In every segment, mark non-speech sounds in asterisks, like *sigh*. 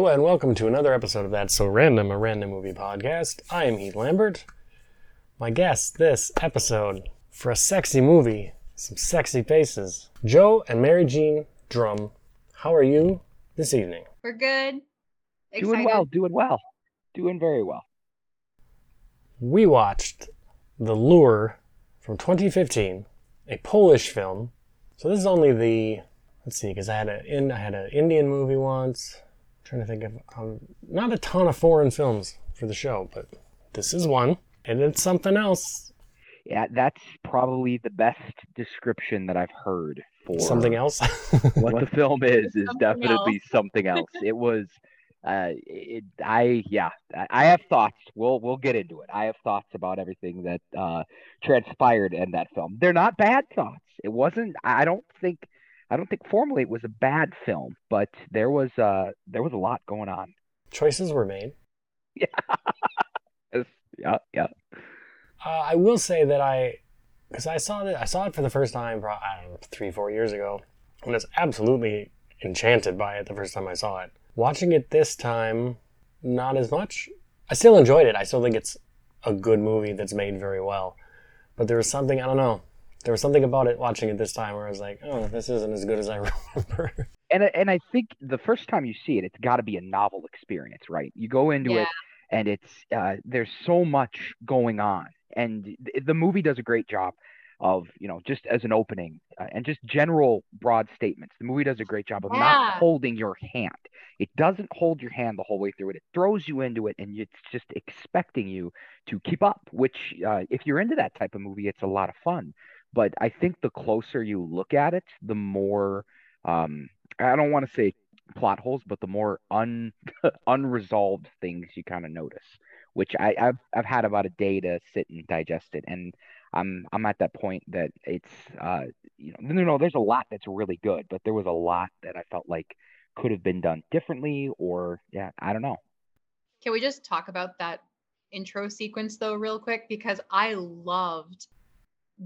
Hello and welcome to another episode of That's So Random, a random movie podcast. I am Heath Lambert. My guest this episode for a sexy movie, some sexy faces, Joe and Mary Jean Drum. How are you this evening? We're good. Doing well, doing well, doing very well. We watched The Lure from 2015, a Polish film. So this is only the let's see, because I had a in I had an Indian movie once. I'm trying to think of um, not a ton of foreign films for the show, but this is one, and it's something else. Yeah, that's probably the best description that I've heard for Something else. *laughs* what the film is is Something definitely something else. It was uh it, I yeah, I- I have thoughts. We'll we'll get into it. I have thoughts about everything that uh transpired in that film. They're not bad thoughts. It wasn't I don't think I don't think formally it was a bad film, but there was uh there was a lot going on. Choices were made. *laughs* Yes, Yeah, yeah. Uh, I will say that I, because I saw it, I saw it for the first time, I don't know, three, four years ago, and was absolutely enchanted by it the first time I saw it. Watching it this time, not as much. I still enjoyed it. I still think it's a good movie that's made very well. But there was something I don't know. There was something about it watching it this time where I was like, oh, this isn't as good as I *laughs* remember. and I- and I think the first time you see it, it's got to be a novel experience, right? You go into Yeah. it, and it's uh, there's so much going on, and th- the movie does a great job of you know just as an opening uh, and just general broad statements. The movie does a great job of Yeah. not holding your hand. It doesn't hold your hand the whole way through it. It throws you into it, and it's just expecting you to keep up. Which, uh, if you're into that type of movie, it's a lot of fun. But I think the closer you look at it, the more um, I don't want to say plot holes, but the more un *laughs* unresolved things you kind of notice, which I, I've I've had about a day to sit and digest it, and I'm I'm at that point that it's uh you know no no there's a lot that's really good, but there was a lot that I felt like could have been done differently, or yeah I don't know. Can we just talk about that intro sequence though, real quick? Because I loved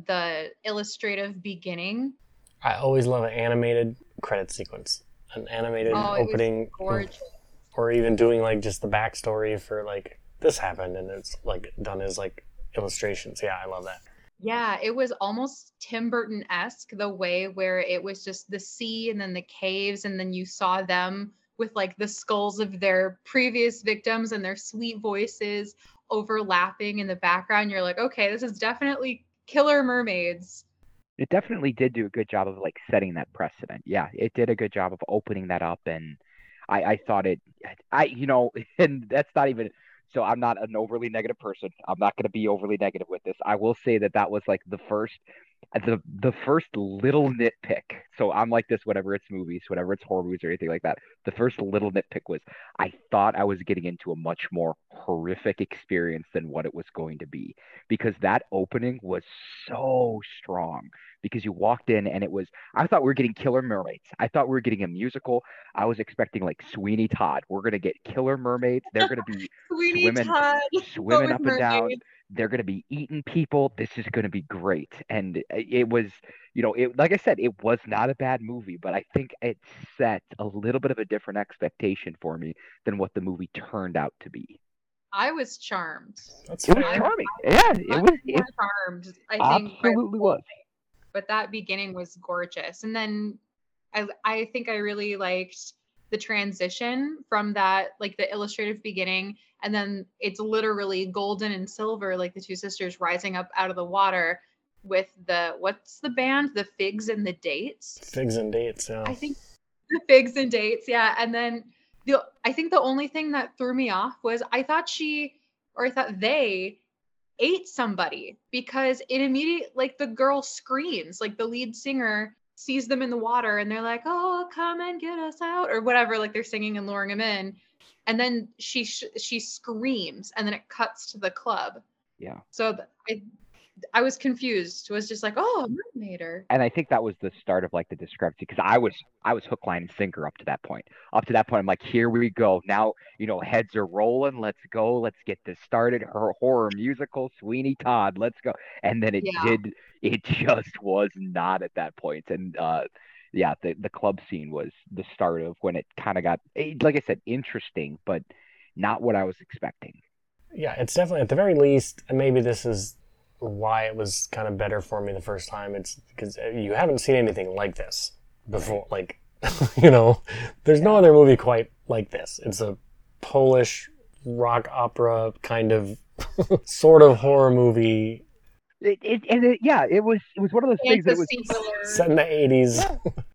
the illustrative beginning. I always love an animated credit sequence, an animated Oh, opening, or even doing like just the backstory for like this happened and it's like done as like illustrations. Yeah, I love that. Yeah, it was almost Tim Burton esque the way where it was just the sea and then the caves, and then you saw them with like the skulls of their previous victims and their sweet voices overlapping in the background. You're like, okay, this is definitely killer mermaids. It definitely did do a good job of like setting that precedent. Yeah, it did a good job of opening that up, and I, I thought it, I, you know, *laughs* and that's not even. So I'm not an overly negative person. I'm not going to be overly negative with this. I will say that that was like the first, the the first little nitpick. So I'm like this whatever it's movies, whatever it's horror movies or anything like that. The first little nitpick was I thought I was getting into a much more horrific experience than what it was going to be because that opening was so strong because you walked in and it was I thought we were getting Killer Mermaids. I thought we were getting a musical. I was expecting like Sweeney Todd. We're gonna get Killer Mermaids. They're gonna be *laughs* Sweeney Swimming- Todd. swimming up and down. Mermaids. They're gonna be eating people. This is gonna be great. And it was, you know, it like I said, it was not a bad movie, but I think it set a little bit of a different expectation for me than what the movie turned out to be. I was charmed. That's It was fair. charming. Yeah, it I was. was It charmed. I think absolutely was. But that beginning was gorgeous. And then I I think I really liked the transition from that like the illustrative beginning and then it's literally golden and silver like the two sisters rising up out of the water with the what's the band the figs and the dates Figs and dates. Yeah. I think the figs and dates, yeah. And then the I think the only thing that threw me off was I thought she or I thought they ate somebody because it immediately like the girl screams, like the lead singer sees them in the water and they're like, "Oh, come and get us out," or whatever. Like they're singing and luring him in, and then she sh- she screams, and then it cuts to the club. Yeah. So th- I I was confused. Was just like, "Oh, mermaider." and I think that was the start of like the discrepancy because I was I was hook, line, and sinker up to that point. Up to that point, I'm like, here we go. Now you know heads are rolling. Let's go. Let's get this started. Her horror musical, Sweeney Todd. Let's go. And then it Yeah. did. It just was not at that point. And uh, yeah, the the club scene was the start of when it kind of got, like I said, interesting, but not what I was expecting. Yeah, it's definitely at the very least, and maybe this is why it was kind of better for me the first time. It's because uh, you haven't seen anything like this before. Like, *laughs* you know, there's no other movie quite like this. It's a Polish rock opera kind of *laughs* sort of horror movie. It, it and it, yeah, it was it was one of those things that was Fantasy. Set in the 80s. *laughs*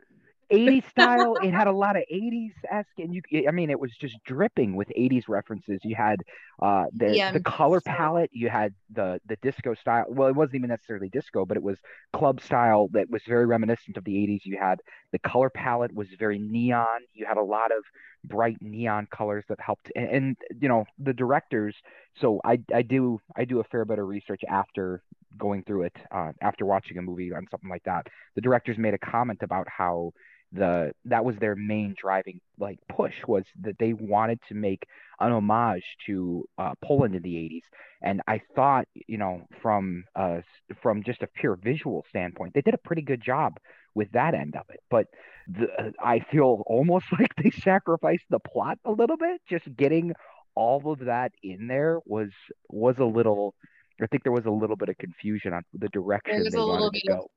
80s style. It had a *laughs* lot of 80s esque, and you. I mean, it was just dripping with 80s references. You had uh, the Yeah, the color so- palette. You had the the disco style. Well, it wasn't even necessarily disco, but it was club style that was very reminiscent of the 80s. You had the color palette was very neon. You had a lot of bright neon colors that helped, and, and you know the directors. So I I do I do a fair bit of research after going through it uh, after watching a movie on something like that. The directors made a comment about how the that was their main driving like push was that they wanted to make an homage to uh, Poland in the 80s and I thought you know from uh from just a pure visual standpoint they did a pretty good job with that end of it. But the, I feel almost *laughs* like they sacrificed the plot a little bit. Just getting all of that in there was was a little I think there was a little bit of confusion on the direction was they a little wanted to bit of- go.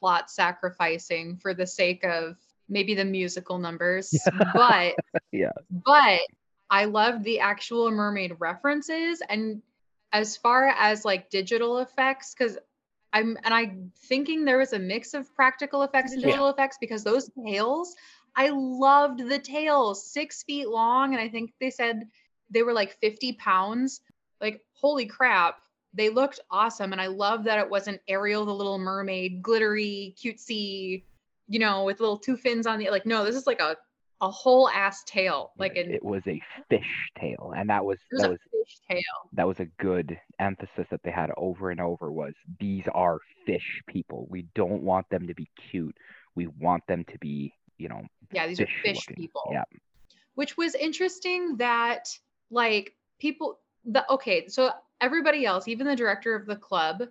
Plot sacrificing for the sake of maybe the musical numbers *laughs* but Yeah. but i loved the actual mermaid references and as far as like digital effects because i'm and i'm thinking there was a mix of practical effects and Yeah. digital effects because those tails i loved the tails six feet long and i think they said they were like 50 pounds like holy crap they looked awesome and i love that it wasn't ariel the little mermaid glittery cutesy you know with little two fins on the like no this is like a a whole ass tail like an it was a fish tail and that was was that a was fish tail. that was a good emphasis that they had over and over was these are fish people. We don't want them to be cute. We want them to be you know yeah these fish are fish looking. people. Yeah. Which was interesting that like people the okay so everybody else even the director of the club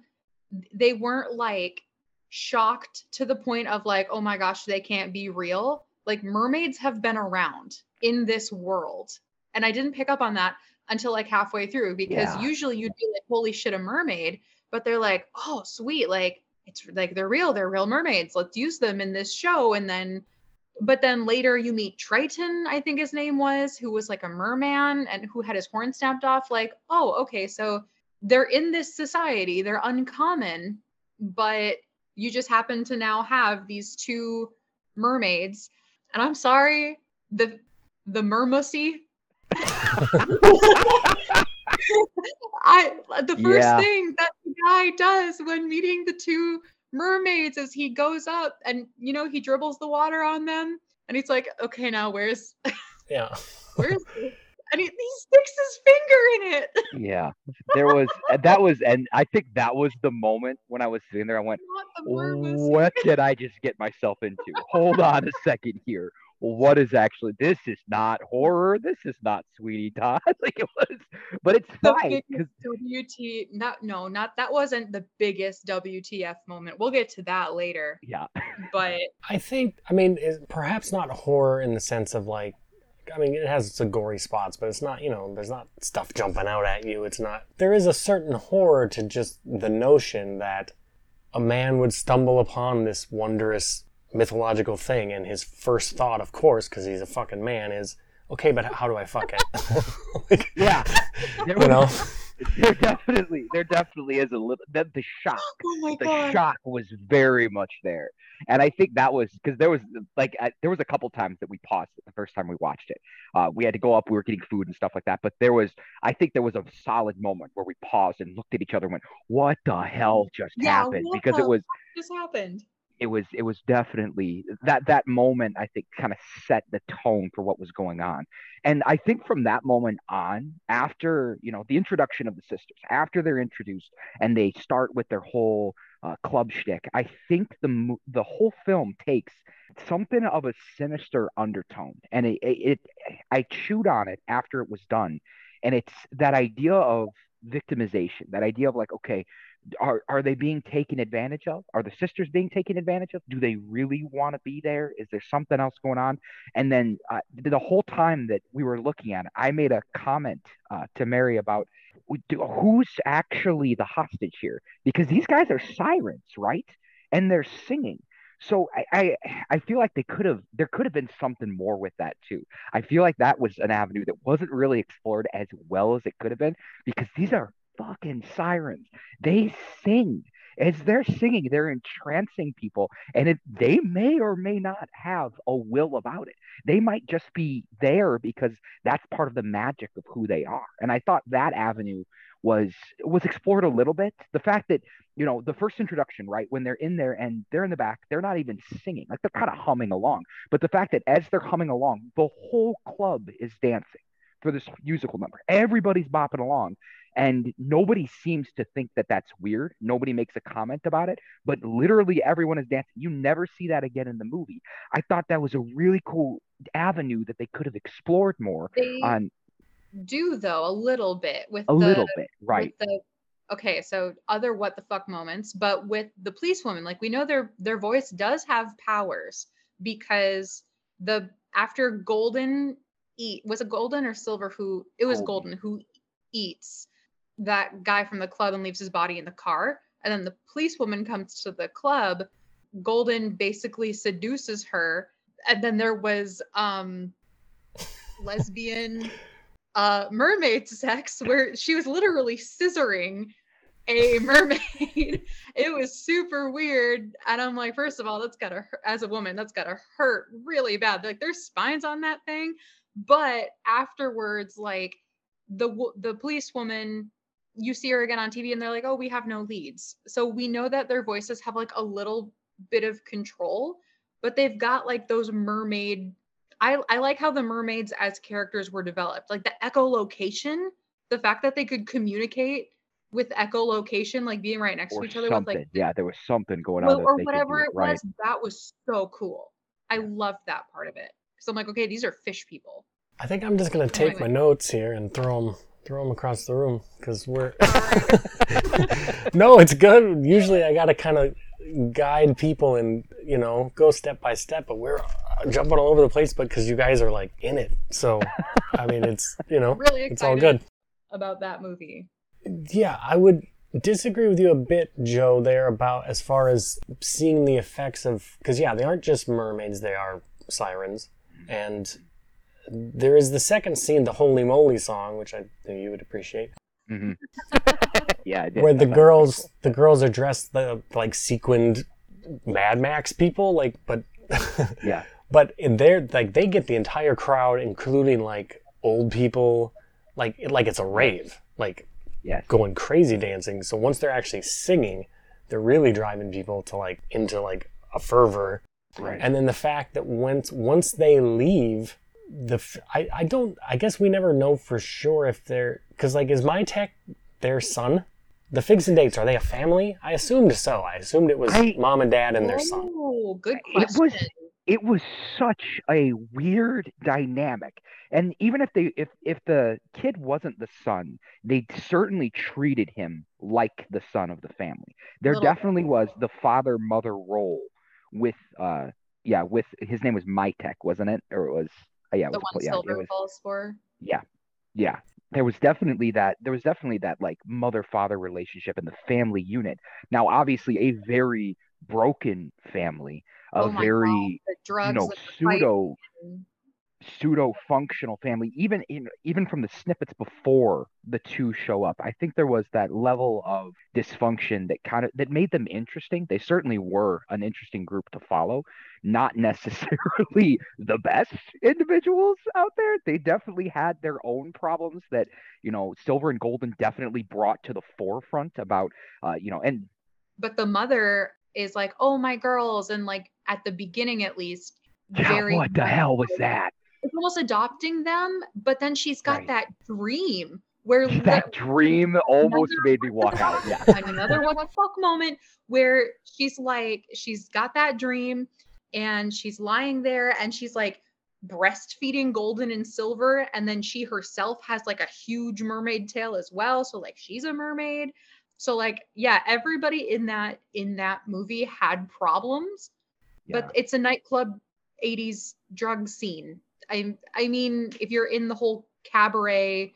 they weren't like shocked to the point of like oh my gosh they can't be real. Like mermaids have been around in this world. And i didn't pick up on that until like halfway through because Yeah. usually you'd be like holy shit a mermaid. But they're like oh sweet. Like it's like they're real. They're real mermaids. Let's use them in this show. And then but then later you meet Triton, I think his name was, who was like a merman and who had his horn snapped off. Like, oh, okay, so they're in this society, they're uncommon, but you just happen to now have these two mermaids. And I'm sorry, the the mermussy. *laughs* I the first Yeah. thing that the guy does when meeting the two mermaids as he goes up and you know he dribbles the water on them and he's like okay now where's *laughs* Yeah. where's and he, he sticks his finger in it. *laughs* Yeah. There was uh, that was and i think that was the moment when i was sitting there i went not the mermussy. what did i just get myself into? Hold on a second here what is actually this is not horror this is not Sweeney Todd *laughs* like it was but it's the fine because biggest WT not no not that wasn't the biggest WTF moment we'll get to that later yeah but I think, I mean, it's perhaps not horror in the sense of like, I mean, it has some gory spots, but it's not, you know, there's not stuff jumping out at you. It's not, there is a certain horror to just the notion that a man would stumble upon this wondrous mythological thing, and his first thought, of course, because he's a fucking man, is, okay, but how do I fuck it? *laughs* like, yeah. there, *laughs* you know? *laughs* there definitely there definitely is a little the, the shock oh my the god. shock was very much there. And i think that was because there was like I, there was a couple times that we paused it the first time we watched it. Uh, we had to go up we were getting food and stuff like that but there was i think there was a solid moment where we paused and looked at each other and went what the hell just Yeah, happened? because it was just happened it was it was definitely that that moment i think kind of set the tone for what was going on. And i think from that moment on after you know the introduction of the sisters after they're introduced and they start with their whole uh, club shtick, i think the the whole film takes something of a sinister undertone. And it, it, it i chewed on it after it was done. And it's that idea of victimization that idea of like okay are are they being taken advantage of? Are the sisters being taken advantage of? Do they really want to be there? Is there something else going on? And then uh, the whole time that we were looking at it, I made a comment uh, to Mary about who's actually the hostage here because these guys are sirens, right? And they're singing. So I, I, I feel like they could have there could have been something more with that too. I feel like that was an avenue that wasn't really explored as well as it could have been because these are fucking sirens. They sing. As they're singing, they're entrancing people, and it, they may or may not have a will about it. They might just be there because that's part of the magic of who they are. And I thought that avenue was was explored a little bit. The fact that you know the first introduction, right, when they're in there and they're in the back, they're not even singing, like they're kind of humming along. But the fact that as they're humming along, the whole club is dancing for this musical number. Everybody's bopping along, and nobody seems to think that that's weird. Nobody makes a comment about it, but literally everyone is dancing. You never see that again in the movie. I thought that was a really cool avenue that they could have explored more They on do though a little bit with a the, little bit, with right? the okay so other what the fuck moments but with the police woman like we know their their voice does have powers because the after golden eat was it golden or silver who it was Golden. golden who eats that guy from the club and leaves his body in the car. And then the police woman comes to the club. Golden basically seduces her. And then there was um *laughs* lesbian uh mermaid sex where she was literally scissoring a *laughs* mermaid. It was super weird. And i'm like first of all that's gotta as a woman that's gotta hurt really bad. Like there's spines on that thing. But afterwards like the the police woman you see her again on tv and they're like oh we have no leads. So we know that their voices have like a little bit of control but they've got like those mermaid I, I like how the mermaids as characters were developed. Like the echolocation the fact that they could communicate with echolocation like being right next Or to each other something. with like yeah, there was something going on. well, that or whatever it right? was that was so cool i loved that part of it so i'm like okay these are fish people I think I'm just gonna take Anyway. my notes here and throw them throw them across the room because we're. *laughs* no, it's good. Usually, I gotta kind of guide people and you know go step by step, but we're uh, jumping all over the place. But because you guys are like in it, so I mean, it's you know, really it's all good. about that movie Yeah, I would disagree with you a bit, Joe, there about as far as seeing the effects of because yeah, they aren't just mermaids; they are sirens, and there is the second scene, the "Holy Moly" song, which I knew you would appreciate, hmm *laughs* yeah, I did. where the thought- girls the girls are dressed the, like sequined Mad Max people, like but *laughs* Yeah, but in there like they get the entire crowd, including like old people, like like it's a rave, like yes. going crazy dancing. So once they're actually singing, they're really driving people to like into like a fervor. Right. And then the fact that once once they leave, the f- I, I don't I guess we never know for sure if they're because like is Mietek their son? The figs and dates are they a family? I assumed so. I assumed it was I- mom and dad and their son. oh good It question was it was such a weird dynamic. And even if they if if the kid wasn't the son they certainly treated him like the son of the family. There Little- definitely was the father mother role with uh yeah with his name was Mietek wasn't it? Or it was uh, yeah it the was, one yeah, silver was, falls for yeah. Yeah. There was definitely that there was definitely that like mother father relationship in the family unit. Now obviously a very broken family a Oh very you know pseudo pseudo functional family even in even from the snippets before the two show up i think there was that level of dysfunction that kind of that made them interesting. They certainly were an interesting group to follow not *laughs* necessarily the best individuals out there. They definitely had their own problems that you know silver and golden definitely brought to the forefront about uh you know and but the mother is like oh my girls and like at the beginning at least yeah, very what the hell was that? it's almost adopting them but then she's got Right. that dream where *laughs* that dream almost made me walk out yeah. Another what the fuck moment where she's like she's got that dream and she's lying there and she's like breastfeeding golden and silver and then she herself has like a huge mermaid tail as well so like she's a mermaid So like, yeah, everybody in that in that movie had problems, Yeah. but it's a nightclub 80s drug scene. I I mean, if you're in the whole cabaret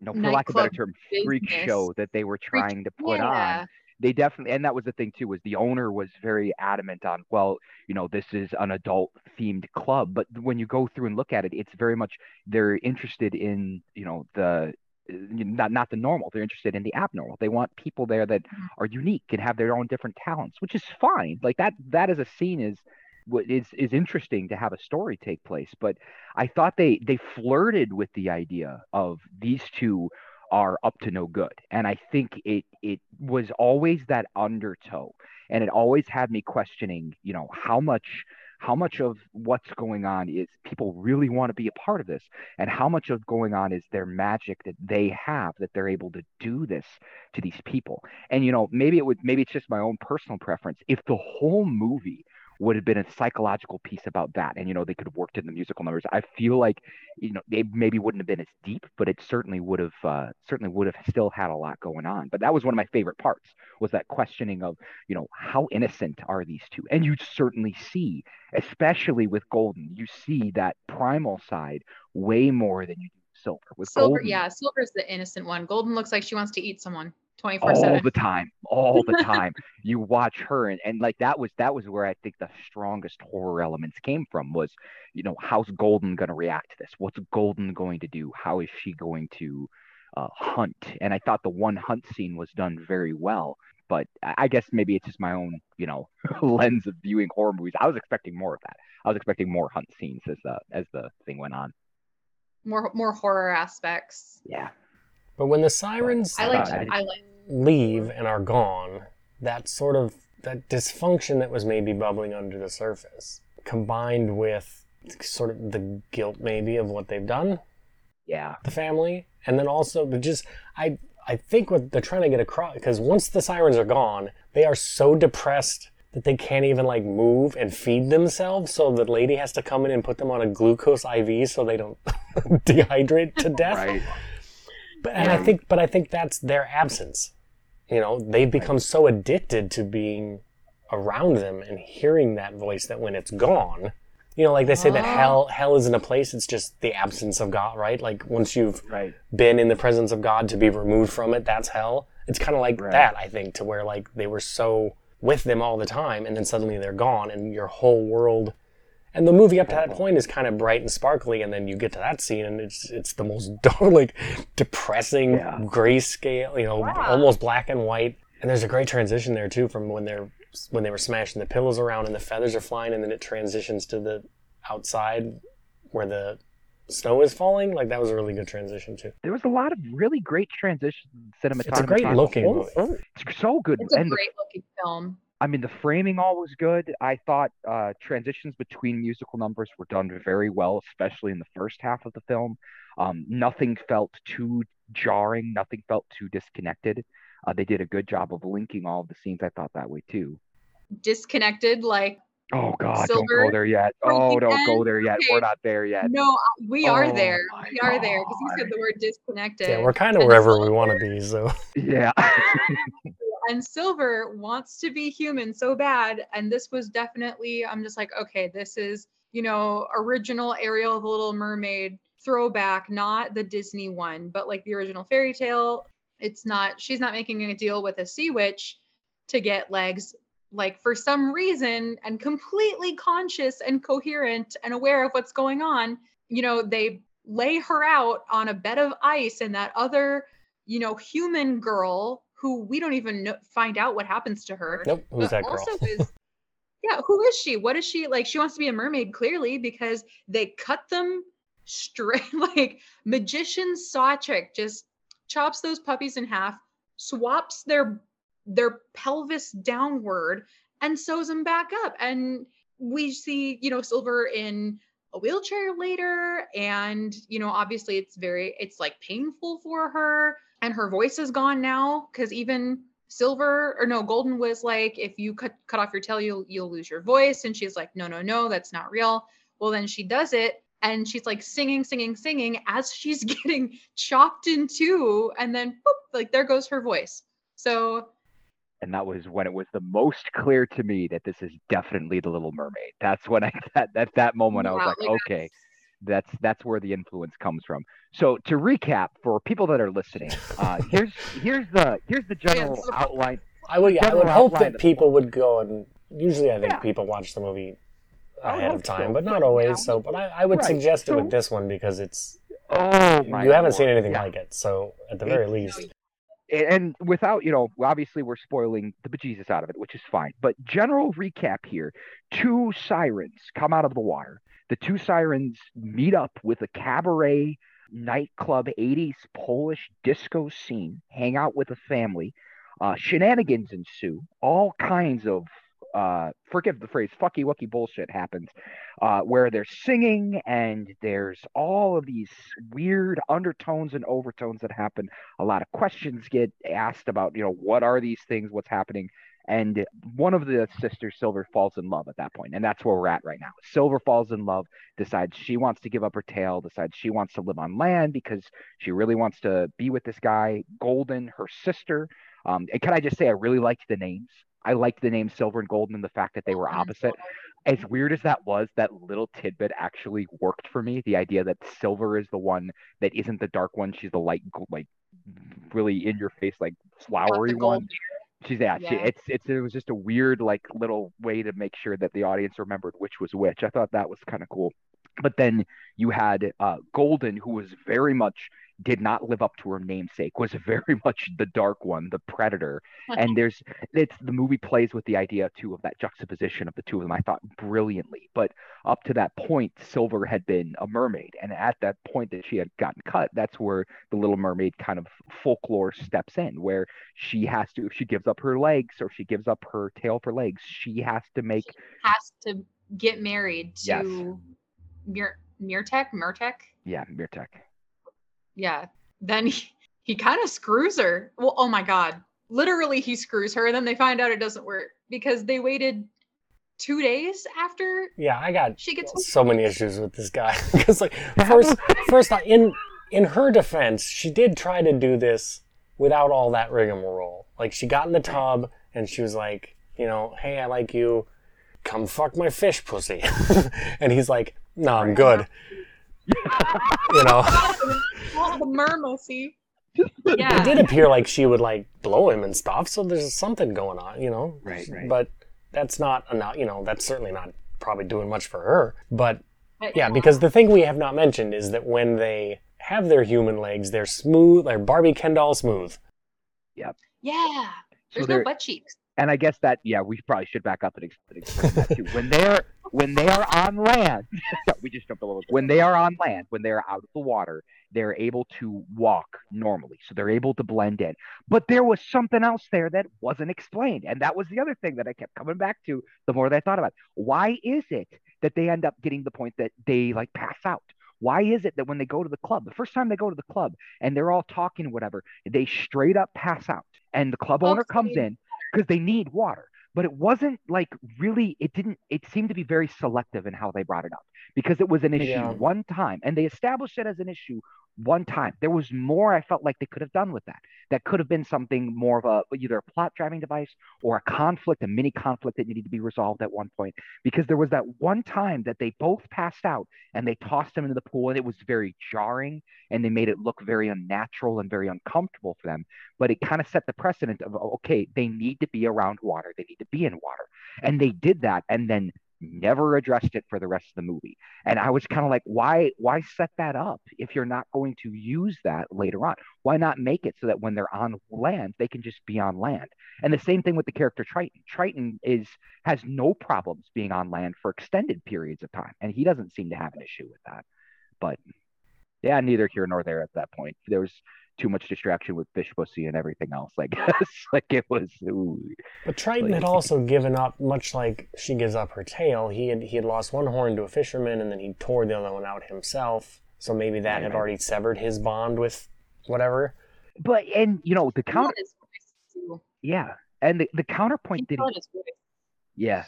no, for lack of a better term, freak show that they were freak- trying to put yeah. on. They definitely, and that was the thing too, was the owner was very adamant on, well, you know, this is an adult themed club. But when you go through and look at it, it's very much they're interested in, you know, the not not the normal. They're interested in the abnormal. They want people there that Mhm. are unique and have their own different talents, which is fine. Like that that as a scene is what is is interesting to have a story take place. But I thought they they flirted with the idea of these two are up to no good. And I think it it was always that undertow. And it always had me questioning, you know, how much how much of what's going on is people really want to be a part of this? And how much of going on is their magic that they have that they're able to do this to these people? And you know maybe it would maybe it's just my own personal preference. If the whole movie would have been a psychological piece about that and you know they could have worked in the musical numbers. I feel like you know they maybe wouldn't have been as deep but it certainly would have uh, certainly would have still had a lot going on. But that was one of my favorite parts was that questioning of you know how innocent are these two? And you certainly see especially with golden you see that primal side way more than you do silver. With Silver, golden yeah, Silver's the innocent one. Golden looks like she wants to eat someone 24 all the time all the time you watch her and, and like that was that was where i think the strongest horror elements came from was you know how's golden going to react to this what's golden going to do how is she going to uh, hunt and i thought the one hunt scene was done very well but I I guess maybe it's just my own, you know, *laughs* lens of viewing horror movies. I was expecting more of that. I was expecting more hunt scenes as the as the thing went on. More more horror aspects. Yeah, But when the sirens I like Uh, I like leave and are gone, that sort of that dysfunction that was maybe bubbling under the surface, combined with sort of the guilt maybe of what they've done, yeah, the family, and then also the just I I think what they're trying to get across because once the sirens are gone, they are so depressed that they can't even like move and feed themselves. So the lady has to come in and put them on a glucose IV so they don't *laughs* dehydrate to death. right. But and I think, but I think that's their absence. You know, they've become so addicted to being around them and hearing that voice that when it's gone, you know, like they say that Ah. hell hell isn't a place; it's just the absence of God, right? Like once you've Right. been in the presence of God to be removed from it, that's hell. It's kind of like Right. that, I think, to where like they were so with them all the time, and then suddenly they're gone, and your whole world. And the movie up to that point is kind of bright and sparkly, and then you get to that scene, and it's it's the most *laughs* dark, like depressing Yeah. grayscale, you know, Wow. almost black and white. And there's a great transition there too, from when they're when they were smashing the pillows around and the feathers are flying, and then it transitions to the outside where the snow is falling. Like that was a really good transition too. There was a lot of really great transition cinematography. It's a great on looking oh, movie. Oh, it's so good. it's a and great looking film. I mean, the framing all was good. I thought uh, transitions between musical numbers were done very well, especially in the first half of the film. Um, nothing felt too jarring. Nothing felt too disconnected. Uh, they did a good job of linking all of the scenes. I thought that way too. Disconnected, like Oh God, Silver don't go there yet. Oh, don't go there yet. Okay. We're not there yet. no, we are Oh there. We are there because you said the word disconnected. Yeah, we're kind of And wherever we want to be. So *laughs* *laughs* Yeah. *laughs* and Silver wants to be human so bad. And this was definitely, I'm just like, okay, this is, you know, original Ariel the Little Mermaid throwback, not the Disney one, but like the original fairy tale. It's not, she's not making a deal with a sea witch to get legs. Like for some reason, and completely conscious and coherent and aware of what's going on, you know, they lay her out on a bed of ice, and that other, you know, human girl who we don't even know, find out what happens to her. nope, who's that girl? also is *laughs* yeah who is she what is she like she wants to be a mermaid clearly because they cut them straight *laughs* like magician saw trick just chops those puppies in half swaps their their pelvis downward and sews them back up and we see you know silver in a wheelchair later and you know obviously it's very it's like painful for her and her voice is gone now because even silver or no golden was like if you cut cut off your tail you'll you'll lose your voice and she's like no no no that's not real well then she does it and she's like singing singing singing as *laughs* she's getting chopped in two and then boop, like there goes her voice So and that was when it was the most clear to me that this is definitely the Little Mermaid. That's when I *laughs* that at that moment I was like, like, okay, that's that's where the influence comes from. So to recap for people that are listening, uh, *laughs* here's here's the here's the general so- outline. I would, I would hope that people would go and usually I think Yeah. people watch the movie ahead of time, so, but not always. yeah. So, but I, I would Right, suggest it with this one because it's Oh my! you haven't seen anything yeah. like it. So at the very No, least, you- and without you know obviously we're spoiling the bejesus out of it which is fine but general recap here two sirens come out of the water the two sirens meet up with a cabaret nightclub 80s polish disco scene hang out with a family. Uh, shenanigans ensue. All kinds of uh, forgive the phrase fucky wucky bullshit happens uh, where they're singing and there's all of these weird undertones and overtones that happen. A lot of questions get asked about you know what are these things? What's happening and one of the sisters silver falls in love at that point and that's where we're at right now. Silver falls in love decides she wants to give up her tail decides she wants to live on land because she really wants to be with this guy golden her sister. Um, and can i just say i really liked the names. I liked the name silver and golden and the fact that they were opposite. As weird as that was, that little tidbit actually worked for me. The idea that Silver is the one that isn't the dark one; she's the light, like really in your face, like flowery one. She's yeah, She, it's it's it was just a weird like little way to make sure that the audience remembered which was which. I thought that was kind of cool. But then you had uh, Golden, who was very much did not live up to her namesake, was *laughs* very much the dark one, the predator. *laughs* And there's it's the movie plays with the idea too of that juxtaposition of the two of them. I thought brilliantly. But up to that point, Silver had been a mermaid, and at that point that she had gotten cut, that's where the Little Mermaid kind of folklore steps in, where she has to, if she gives up her legs or she gives up her tail for legs, she has to make has to get married Yes. to Mir Mirtek, Murtek. yeah, Mirtek. Yeah. Then he, he kind of screws her. Well, oh my god. Literally he screws her and then they find out it doesn't work because they waited 2 days after yeah, I got she gets so many issues with this guy *laughs* because like first, first in in her defense, she did try to do this without all that rigmarole. Like she got in the tub and she was like, you know, hey, I like you. Come fuck my fish pussy. *laughs* and he's like, no, I'm good. You know, the mermacy. it Yeah. did appear like she would like blow him and stuff. So there's something going on, you know. Right, right. But that's not enough. You know, that's certainly not probably doing much for her. But But yeah, because the thing we have not mentioned is that when they have their human legs, they're smooth, they're Barbie Ken doll smooth. Yep. yeah. So There's they're- no butt cheeks. and I guess that yeah, we probably should back up and and explain that too. When they're when they are on land, *laughs* we just jumped a little. When they are on land, when they are out of the water, they're able to walk normally, so they're able to blend in. But there was something else there that wasn't explained, and that was the other thing that I kept coming back to. The more that I thought about, it. why is it that they end up getting the point that they like pass out? Why is it that when they go to the club, the first time they go to the club and they're all talking, whatever, they straight up pass out, and the club owner comes in because they need water. But it wasn't like really, it didn't, it seemed to be very selective in how they brought it up because it was an issue Yeah. one time and they established it as an issue one time. There was more I felt like they could have done with that. That could have been something more of a either a plot driving device or a conflict, a mini conflict that needed to be resolved at one point. Because there was that one time that they both passed out and they tossed him into the pool and it was very jarring and they made it look very unnatural and very uncomfortable for them but it kind of set the precedent of okay they need to be around water they need to be in water and they did that and then Mm-hmm. never addressed it for the rest of the movie. And i was kind of like why why set that up if you're not going to use that later on? Why not make it so that when they're on land they can just be on land? And the same thing with the character triton. Triton is has no problems being on land for extended periods of time and he doesn't seem to have an issue with that. But yeah neither here nor there at that point. There was too much distraction with fish pussy and everything else i *laughs* guess like it was ooh. But Triton Like- had also given up, much like she gives up her tail. He had he had lost one horn to a fisherman, and then he tore the other one out himself. So maybe that Right, had right. already severed his bond with whatever. but and you know the counter his voice, too. yeah and the, the counterpoint can that he tell his voice. Yeah.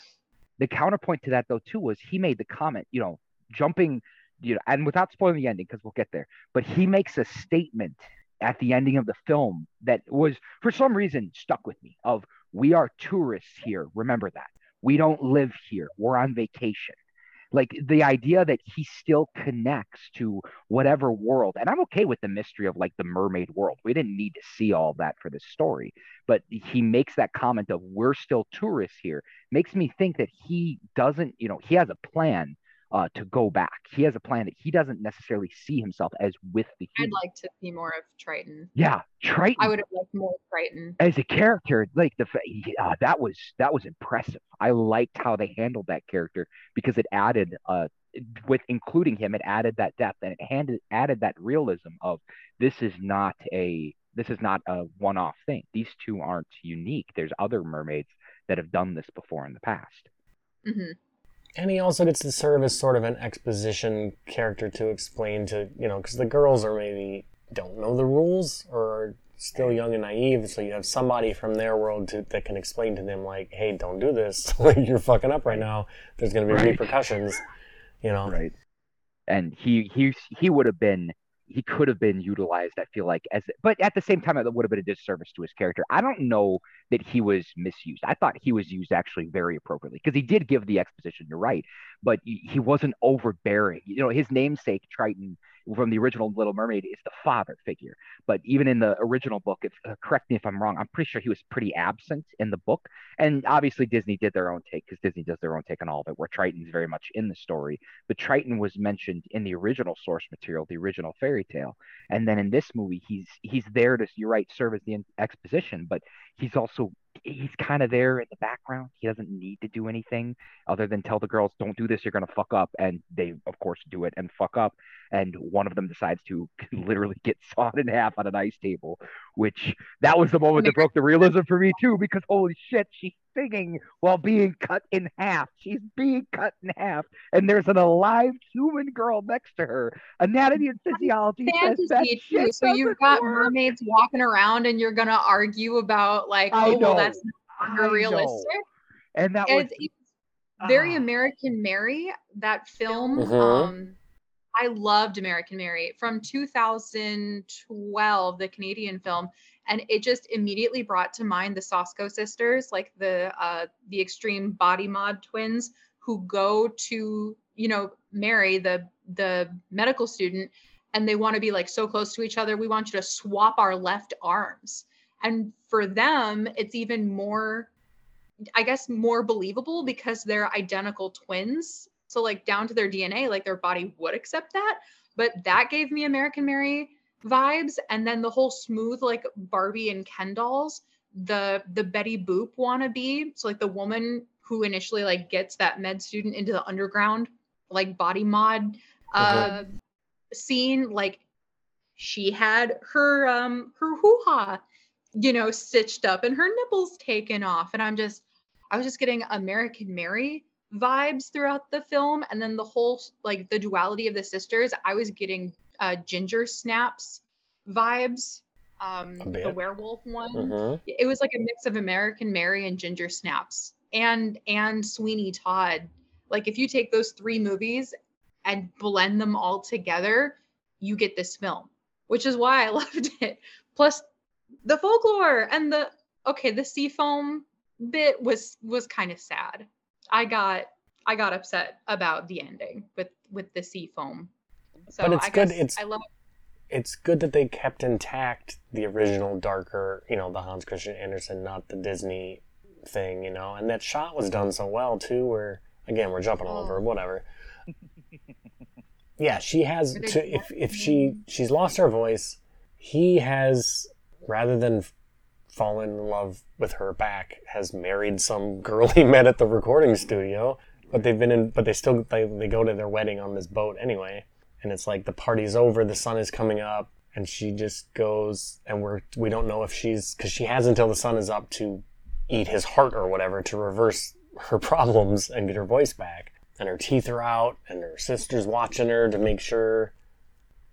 The counterpoint to that though too was he made the comment, you know, jumping, you know, and without spoiling the ending because we'll get there, but he makes a statement at the ending of the film that was for some reason stuck with me of we are tourists here. Remember that. We don't live here. We're on vacation. Like the idea that he still connects to whatever world and i'm okay with the mystery of like the mermaid world. We didn't need to see all that for this story but he makes that comment of we're still tourists here makes me think that he doesn't you know he has a plan uh, to go back. He has a plan that he doesn't necessarily see himself as with the. I'd like to see more of Triton. Yeah, Triton. I would have liked more Triton as a character. Like the uh, that was that was impressive. I liked how they handled that character because it added uh with including him, it added that depth and it handed added that realism of this is not a this is not a one-off thing. These two aren't unique. There's other mermaids that have done this before in the past. Mm-hmm. And he also gets to serve as sort of an exposition character to explain to, you know, because the girls are maybe don't know the rules or are still young and naive. So you have somebody from their world to, that can explain to them, like, hey, don't do this. *laughs* like, you're fucking up right now. There's going to be right. repercussions, you know? Right. And he, he, he would have been he could have been utilized, I feel like, as but at the same time, it would have been a disservice to his character. I don't know that he was misused. I thought he was used actually very appropriately because he did give the exposition, you're right, but he wasn't overbearing. You know, his namesake, Triton, from the original Little Mermaid is the father figure. But even in the original book, if uh, correct me if I'm wrong, I'm pretty sure he was pretty absent in the book. And obviously Disney did their own take because Disney does their own take on all of it, where Triton's very much in the story. But Triton was mentioned in the original source material, the original fairy tale, and then in this movie, he's he's there to you're right, serve as the exposition, but he's also he's kind of there in the background. He doesn't need to do anything other than tell the girls, "Don't do this. You're gonna fuck up," and they, of course, do it and fuck up. And one of them decides to *laughs* literally get *laughs* sawed in half on an ice table, which that was the moment that broke the realism for me too, because holy shit, she's singing while being cut in half. She's being cut in half, and there's an alive human girl next to her. Anatomy and physiology says that too. So you've got work. mermaids walking around, and you're gonna argue about like, oh, well, that's not realistic. And that was very uh, American Mary. That film. Mm-hmm. Um, I loved American Mary from 2012, the Canadian film, and it just immediately brought to mind the Soska sisters, like the uh, the extreme body mod twins who go to you know marry the the medical student, and they want to be like so close to each other. We want you to swap our left arms, and for them, it's even more. I guess more believable because they're identical twins so like down to their DNA, like their body would accept that. But that gave me American Mary vibes. And then the whole smooth like Barbie and Ken dolls, the the Betty Boop wannabe. So like the woman who initially like gets that med student into the underground, like body mod uh mm-hmm. scene, like she had her um her hoo-ha, you know, stitched up and her nipples taken off. And I'm just I was just getting American Mary vibes throughout the film and then the whole like the duality of the sisters i was getting uh ginger snaps vibes um the werewolf one. Mm-hmm. it was like a mix of american mary and ginger snaps and and sweeney todd. Like if you take those three movies and blend them all together you get this film which is why i *laughs* loved it. Plus the folklore and the okay the sea foam bit was was kind of sad. I got I got upset about the ending with with the sea foam. So but it's I good. It's I love. It's good that they kept intact the original darker, you know, the Hans Christian Andersen, not the Disney thing, you know. And that shot was done so well too. Where again, we're jumping all oh. over, whatever. *laughs* yeah, she has to. If if she she's lost her voice, he has rather than fallen in love with her back, has married some girl he met at the recording studio. But they've been in, but they still they, they go to their wedding on this boat anyway, and it's like the party's over, the sun is coming up, and she just goes, and we're we don't know if she's because she has until the sun is up to eat his heart or whatever to reverse her *laughs* problems and get her voice back, and her teeth are out, and her sister's watching her to make sure.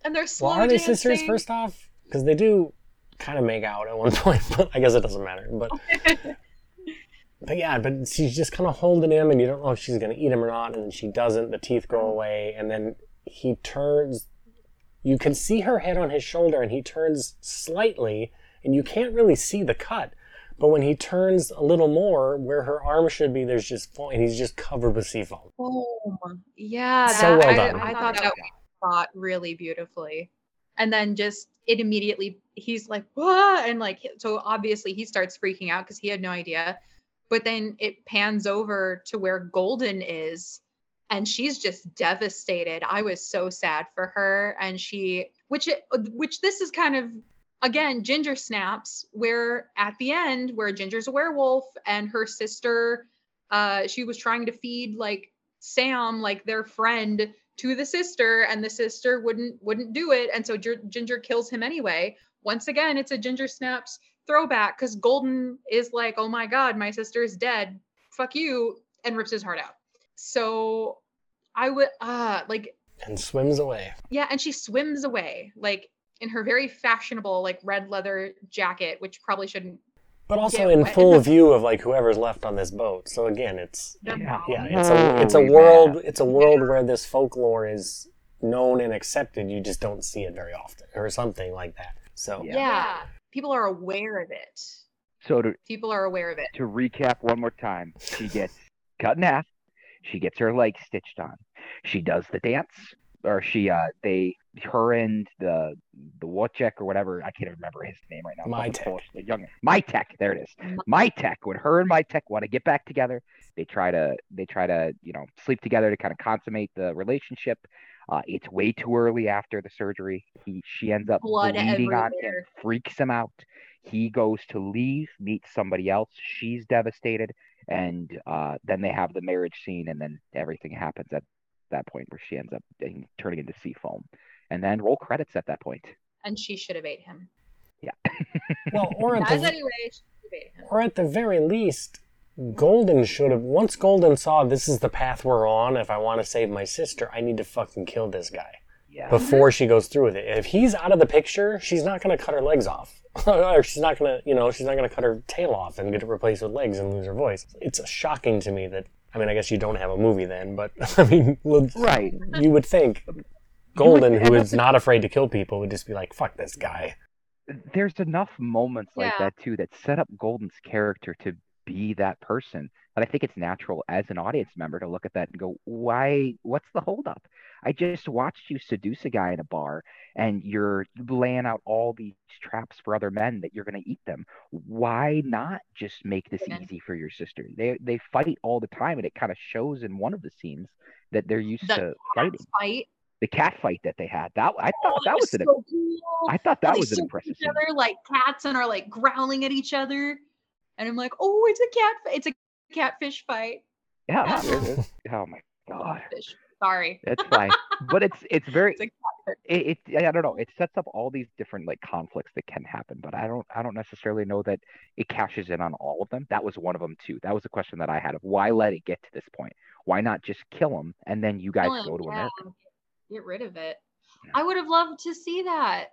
And they're slow well, are they sisters first off? Because they do kind of make out at one *laughs* point, but I guess it doesn't matter. But *laughs* but yeah, but she's just kind of holding him, and you don't know if she's gonna eat him or not, and then she doesn't. The teeth go mm-hmm. away, and then he turns. you can see her head on his shoulder and he turns slightly and you can't really see the cut. But when he turns a little more, where her arm should be, there's just foam, and he's just covered with sea foam. Oh, yeah. So that- well I, done. I thought that was shot really beautifully. And then just it immediately, he's like, "Whoa," and like, so obviously he starts freaking out because he had no idea. But then it pans over to where Golden is, and she's just devastated. I was so sad for her, and she, which it, which this is kind of again ginger snaps where at the end where ginger's a werewolf and her sister uh she was trying to feed like sam like their friend to the sister and the sister wouldn't wouldn't do it. And so Gin- ginger kills him anyway. Once again it's a ginger snaps throwback because golden is like oh my god my sister is dead. Fuck you and rips his heart out. So i would uh like And swims away. yeah, and she swims away like in her very fashionable like red leather jacket, which probably shouldn't. But also in wet. full *laughs* view of like whoever's left on this boat. So again, it's Yeah. yeah, it's a it's a world it's a world where this folklore is known and accepted. You just don't see it very often, or something like that. So Yeah. Yeah. people are aware of it. So to People are aware of it. to recap one more time, she gets cut in half. She gets her leg stitched on. She does the dance, or she uh they her and the the Wojciech or whatever I can't remember his name right now. Mietek. Polish, the young Mietek, there it is. Mietek. When her and Mietek want to get back together, they try to they try to you know sleep together to kind of consummate the relationship. Uh, it's way too early after the surgery. He she ends up Blood bleeding on him, freaks him out. He goes to leave, meets somebody else. She's devastated, and uh, then they have the marriage scene, and then everything happens at that point where she ends up turning into sea foam, and then roll credits at that point. And she should have ate him. Yeah. *laughs* well, or at the anyway, she should have ate him. or at the very least, Golden should have. Once Golden saw this is the path we're on. If I want to save my sister, I need to fucking kill this guy Yeah, before she goes through with it. If he's out of the picture, she's not gonna cut her legs off, *laughs* or she's not gonna, you know, she's not gonna cut her tail off and get it replaced with legs and lose her voice. It's shocking to me that. I mean, I guess you don't have a movie then, but *laughs* I mean, look, right. you would think Golden, who is not afraid to kill people, would just be like, "Fuck this guy." There's enough moments like Yeah. that too that set up Golden's character to be that person. But I think it's natural as an audience member to look at that and go, "Why? What's the holdup? I just watched you seduce a guy in a bar, and you're laying out all these traps for other men that you're going to eat them. Why not just make this easy for your sister? They they fight all the time, and it kind of shows in one of the scenes that they're used The to fighting. Fight. The cat fight that they had. That I Oh, thought that was an so cool. I thought that was an impressive each scene. other like cats and are like growling at each other. And I'm like, oh, it's a cat. It's a catfish fight. Yeah, Yeah. no, it- it- oh my god, Fish. Sorry. it's fine. but it's it's *laughs* very It's it, it I don't know. It sets up all these different like conflicts that can happen, but I don't I don't necessarily know that it cashes in on all of them. That was one of them too. That was a question that I had of why let it get to this point? Why not just kill him and then you guys Kill him, go to yeah, America? Get rid of it. Yeah. I would have loved to see that.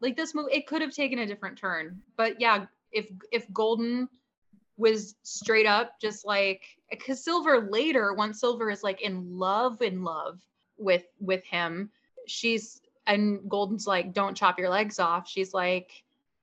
Like this movie, it could have taken a different turn. But yeah, if if Golden was straight up just like because Silver later, once Silver is like in love, in love with with him, she's and Golden's like, don't chop your legs off. She's like,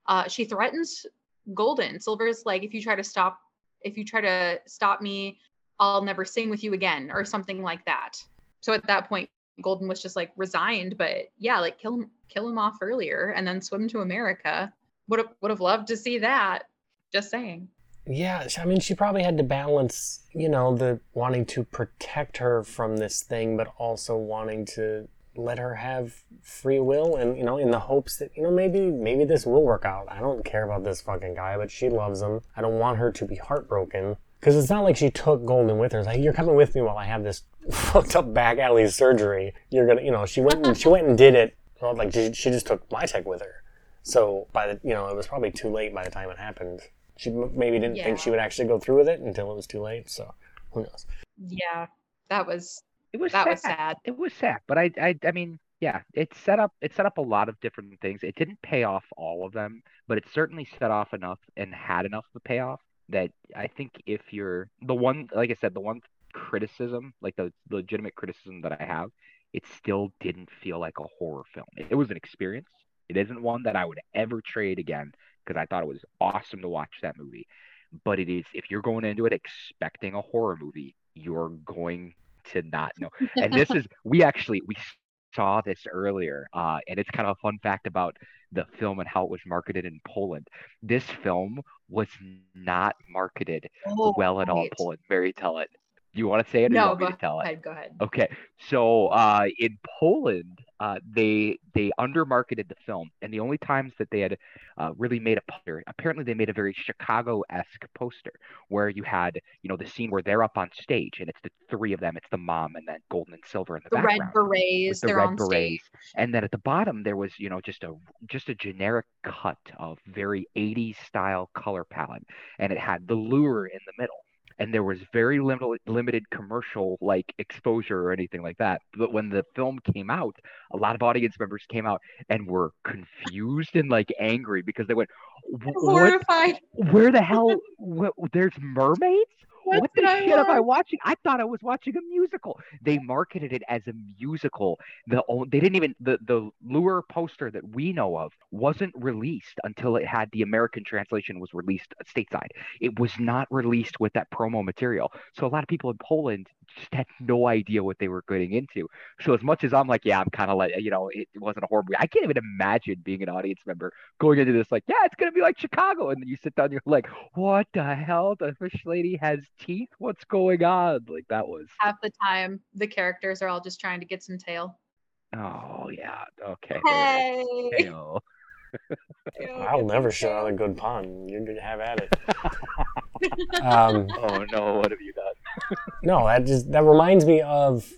uh, she threatens Golden. Silver's like, if you try to stop, if you try to stop me, I'll never sing with you again, or something like that. So at that point, Golden was just like resigned, but yeah, like kill him, kill him off earlier, and then swim to America. Would have would have loved to see that. Just saying. Yeah, I mean, she probably had to balance, you know, the wanting to protect her from this thing, but also wanting to let her have free will, and you know, in the hopes that you know maybe maybe this will work out. I don't care about this fucking guy, but she loves him. I don't want her to be heartbroken because it's not like she took Golden with her. It's like you're coming with me while I have this *laughs* fucked up back alley surgery. You're gonna, you know, she went and she went and did it. Well, like she, she just took Mietek with her. So by the, you know, it was probably too late by the time it happened. She maybe didn't think she would actually go through with it until it was too late. So who knows? Yeah, that was It was that sad. was sad. It was sad, but I, I, I mean, yeah, it set up, it set up a lot of different things. It didn't pay off all of them, but it certainly set off enough and had enough of a payoff that I think if you're the one, like I said, the one criticism, like the legitimate criticism that I have, it still didn't feel like a horror film. It was an experience. It isn't one that I would ever trade again because I thought it was awesome to watch that movie. But it is if you're going into it expecting a horror movie, you're going to not know. And this is *laughs* we actually we saw this earlier, uh, and it's kind of a fun fact about the film and how it was marketed in Poland. This film was not marketed Oh, well at all. right. In Poland, Mary, tell it. You want to say it, or you No, go to tell it? ahead. Go ahead. Okay, so uh, in Poland, uh, they they undermarketed the film, and the only times that they had uh, really made a poster, apparently they made a very Chicago-esque poster where you had, you know, the scene where they're up on stage, and it's the three of them, it's the mom and then Golden and Silver in the, The red berets, the red on berets, stage. and then at the bottom there was, you know, just a just a generic cut of very 80s style color palette, and it had the lure in the middle and there was very limited limited commercial like exposure or anything like that. But when the film came out, a lot of audience members came out and were confused and like angry because they went, "What? Horrified. Where the *laughs* hell? What, there's mermaids? What, What, the I shit am I watch? watching? I thought I was watching a musical. They marketed it as a musical. The they didn't even the the lure poster that we know of wasn't released until it had the American translation was released stateside. It was not released with that promo material. So a lot of people in Poland just had no idea what they were getting into. So as much as I'm like, yeah, I'm kind of like, you know, it wasn't a horror movie. I can't even imagine being an audience member going into this like, yeah, it's gonna be like Chicago, and then you sit down, you're like, what the hell? The fish lady has teeth. What's going on? Like that was. Half the time, the characters are all just trying to get some tail. Oh yeah. Okay. Hey. Tail. I'll never shut out a good pun. You're gonna have at it. *laughs* um, Oh no! What have you done? No, that just that reminds me of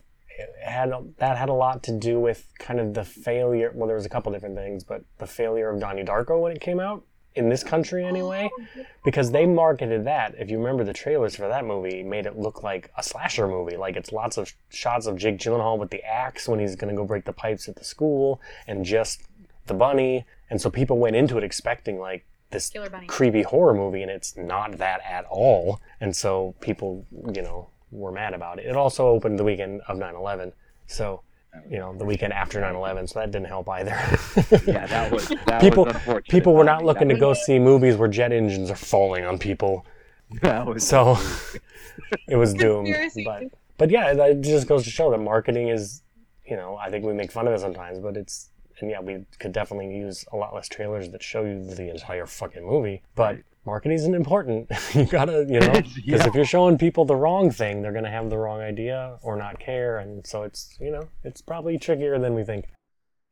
had that had a lot to do with kind of the failure. Well, there was a couple different things, but the failure of Donnie Darko when it came out in this country oh, anyway, because they marketed that. If you remember the trailers for that movie, made it look like a slasher movie. Like it's lots of shots of Jake Gyllenhaal with the axe when he's gonna go break the pipes at the school, and just the bunny. And so people went into it expecting like this creepy horror movie, and it's not that at all. And so people, you know, were mad about it. It also opened the weekend of 9/11, so you know the weekend after 9/11, so that didn't help either. *laughs* Yeah, that was that people. was unfortunate. people were not looking to go was- see movies where jet engines are falling on people, *laughs* That was so *laughs* it was doomed. But but yeah, that just goes to show that marketing is, you know, I think we make fun of it sometimes, but it's and yeah, we could definitely use a lot less trailers that show you the entire fucking movie. But marketing isn't important. *laughs* you gotta, you know, *laughs* because Yeah. if you're showing people the wrong thing, they're gonna have the wrong idea or not care, and so it's you know, it's probably trickier than we think.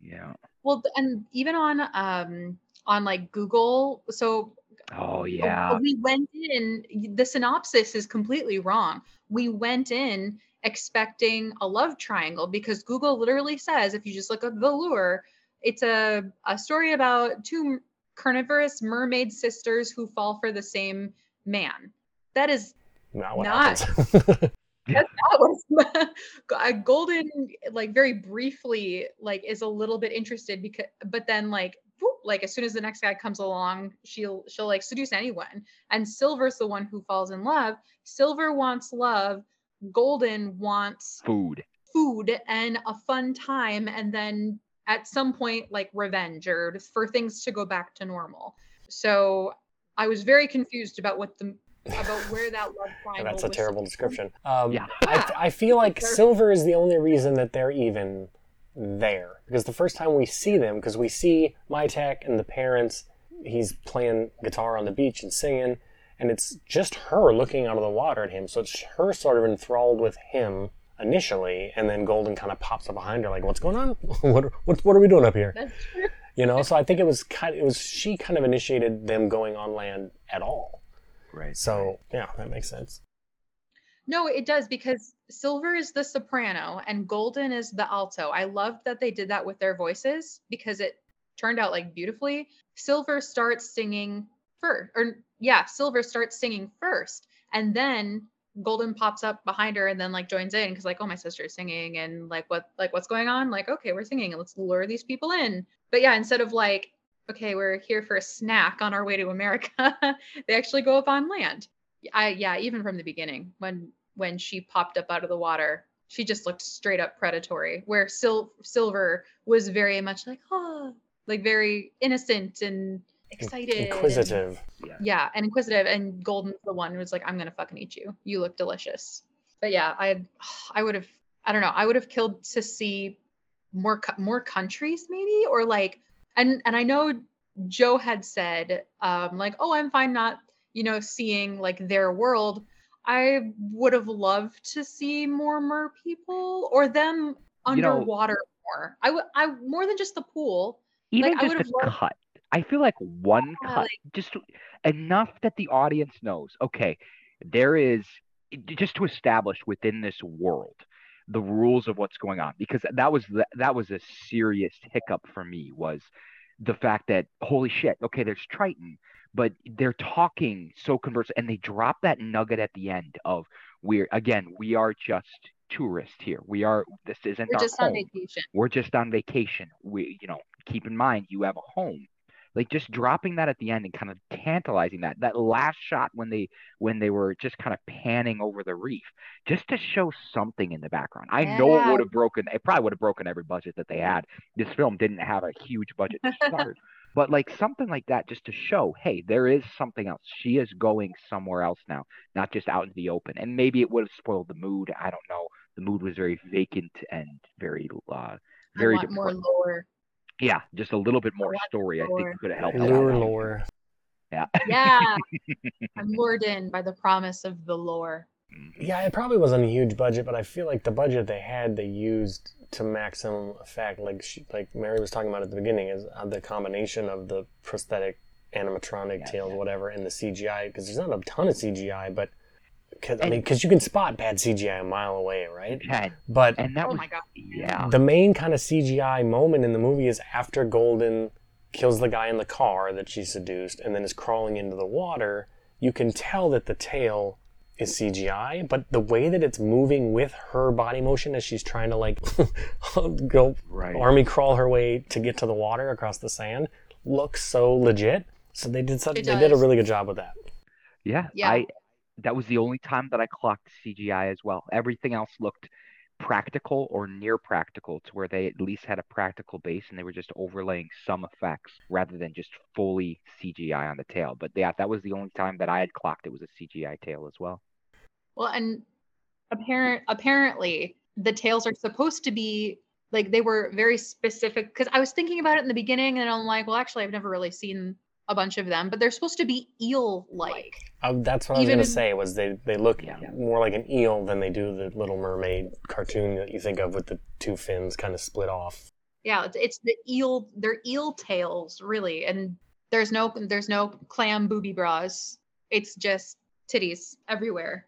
yeah. Well, and even on um on like Google, so Oh yeah. we went in. The synopsis is completely wrong. We went in expecting a love triangle because Google literally says if you just look up the lure, it's a a story about two carnivorous mermaid sisters who fall for the same man. That is Not what Not. happens. *laughs* that was *laughs* uh, golden like very briefly like is a little bit interested because but then like whoop, like as soon as the next guy comes along she'll she'll like seduce anyone and silver's the one who falls in love silver wants love golden wants Food. food and a fun time and then at some point like revenge or for things to go back to normal so i was very confused about what the about where that love *laughs* triangle That's a terrible supposed- description. Um, Yeah. I, I feel *laughs* like They're- Silver is the only reason that they're even there. Because the first time we see them, because we see Mietek and the parents, he's playing guitar on the beach and singing, and it's just her looking out of the water at him. So it's her sort of enthralled with him initially, and then Golden kind of pops up behind her, like, "What's going on? *laughs* what, what what are we doing up here?" That's true. You know. So I think it was kind. It was she kind of initiated them going on land at all. Right. So yeah, that makes sense. No, it does because Silver is the soprano and Golden is the alto. I loved that they did that with their voices because it turned out like beautifully. Silver starts singing first, or yeah, Silver starts singing first, and then Golden pops up behind her and then like joins in because like, oh, my sister's singing and like what like what's going on? Like, okay, we're singing and let's lure these people in. But yeah, instead of like, okay, we're here for a snack on our way to America, *laughs* they actually go up on land. I yeah, even from the beginning when when she popped up out of the water, she just looked straight up predatory. Where Sil- Silver was very much like, oh, like very innocent and excited, and- Inquisitive. yeah, and inquisitive. And Golden's the one who was like, I'm gonna fucking eat you. You look delicious. But yeah, I I would have I don't know I would have killed to see more more countries maybe or like and and I know Joe had said um like oh I'm fine not you know seeing like their world. I would have loved to see more mer people or them You know- underwater more. I would I more than just the pool. Even Like, I just would've a loved- cut. I feel like one Yeah, cut, just enough that the audience knows, okay, there is just to establish within this world the rules of what's going on because that was the, that was a serious hiccup for me was the fact that holy shit, okay, there's Triton, but they're talking so converse and they drop that nugget at the end of we're again, we are just tourists here. We are this isn't We're our just home on vacation. we're just on vacation. We, you know, keep in mind you have a home. Like just dropping that at the end and kind of tantalizing that that last shot when they when they were just kind of panning over the reef, just to show something in the background. I know it would have broken. It probably would have broken every budget that they had. This film didn't have a huge budget to start, *laughs* but like something like that, just to show, hey, there is something else. She is going somewhere else now, not just out into the open. And maybe it would have spoiled the mood. I don't know. The mood was very vacant and very uh, very more lore. Yeah, just a little bit more want story. I think lore. could have helped. Lure, out. lore. Yeah. Yeah. *laughs* I'm lured in by the promise of the lore. Yeah, it probably wasn't a huge budget, but I feel like the budget they had, they used to maximum effect. Like she, like Mary was talking about at the beginning, is uh, the combination of the prosthetic, animatronic Yes. tails, whatever, and the CGI. Because there's not a ton of CGI, but cause, I mean, because you can spot bad CGI a mile away, right? And, But and that oh was my god. yeah. the main kind of CGI moment in the movie is after Golden kills the guy in the car that she seduced and then is crawling into the water. You can tell that the tail is CGI, but the way that it's moving with her body motion as she's trying to like *laughs* go Right. army crawl her way to get to the water across the sand looks so legit. So they did such, they did a really good job with that. Yeah, Yeah. I that was the only time that I clocked CGI as well. Everything else looked practical or near practical to where they at least had a practical base and they were just overlaying some effects rather than just fully CGI on the tail. But yeah, that was the only time that I had clocked it was a CGI tail as well. Well, and apparent apparently the tails are supposed to be like they were very specific because I was thinking about it in the beginning and I'm like, well, actually, I've never really seen a bunch of them, but they're supposed to be eel-like. Uh, that's what I was Even going to in- say. Was they they look Yeah. more like an eel than they do the Little Mermaid cartoon that you think of with the two fins kind of split off. Yeah, it's, it's the eel. They're eel tails, really, and there's no there's no clam booby bras. It's just titties everywhere,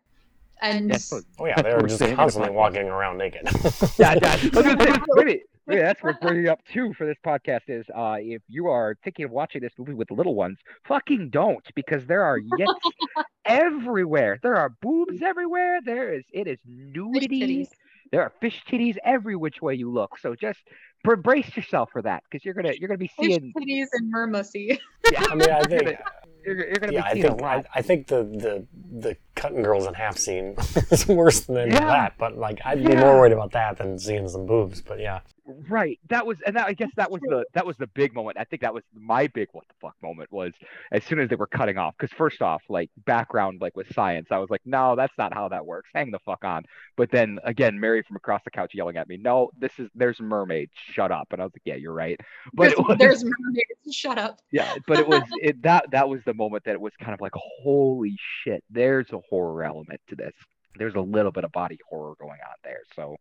and That's what- Oh yeah, That's they're what we're just saying constantly walking around naked. *laughs* yeah, yeah. I was gonna say, *laughs* maybe, maybe that's worth bringing up too for this podcast is uh, if you are thinking of watching this movie with little ones, fucking don't because there are yets *laughs* everywhere. There are boobs everywhere. There is it is nudity. There are fish titties every which way you look. So just br- brace yourself for that because you're gonna you're gonna be seeing Fish titties and mermussy. *laughs* Yeah, I mean, I think. you're, you're gonna Yeah, be I think I. I think the, the the cutting girls in half scene *laughs* is worse than Yeah. that. But like, I'd be Yeah. more worried about that than seeing some boobs. But yeah, Right. That was, and that, I guess that was the that was the big moment. I think that was my big what the fuck moment was as soon as they were cutting off. Because first off, like background, like with science, I was like, no, that's not how that works. Hang the fuck on. But then again, Mary from across the couch yelling at me, no, this is there's mermaids. Shut up. And I was like, yeah, you're right. But there's, was, there's mermaids. Shut up. yeah, but it was it that that was the moment that it was kind of like, holy shit, there's a horror element to this. There's a little bit of body horror going on there. So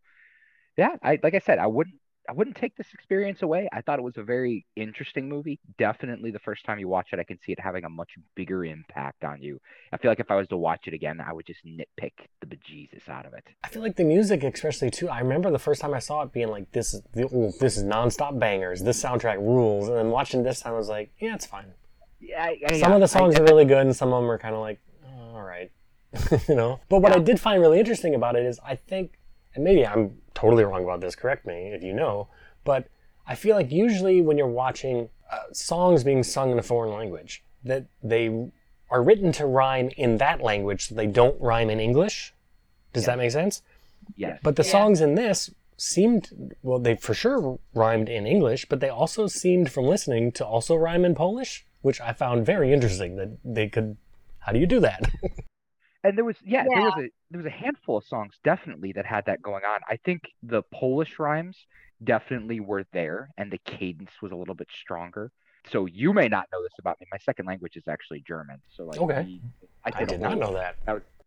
yeah, I like I said, I wouldn't I wouldn't take this experience away. I thought it was a very interesting movie. Definitely the first time you watch it, I can see it having a much bigger impact on you. I feel like if I was to watch it again, I would just nitpick the bejesus out of it. I feel like the music, especially too. I remember the first time I saw it being like, "This is the, this is nonstop bangers. This soundtrack rules." And then watching this time, I was like, "Yeah, it's fine." Yeah, I- I- Some of the I- songs are really good, and some of them are kind of like, oh, all right, *laughs* you know. But what I did find really interesting about it is, I think, and maybe I'm totally wrong about this. Correct me if you know. But I feel like usually when you're watching uh, songs being sung in a foreign language, that they are written to rhyme in that language, so they don't rhyme in English. Does that make sense? Yes. But the Yeah. songs in this seemed well, they for sure rhymed in English, but they also seemed from listening to also rhyme in Polish, which I found very interesting that they could. How do you do that? *laughs* and there was yeah, there was a there was a handful of songs definitely that had that going on. I think the Polish rhymes definitely were there, and the cadence was a little bit stronger. So you may not know this about me. My second language is actually German. So like, Okay. we- I, I did a did not know that.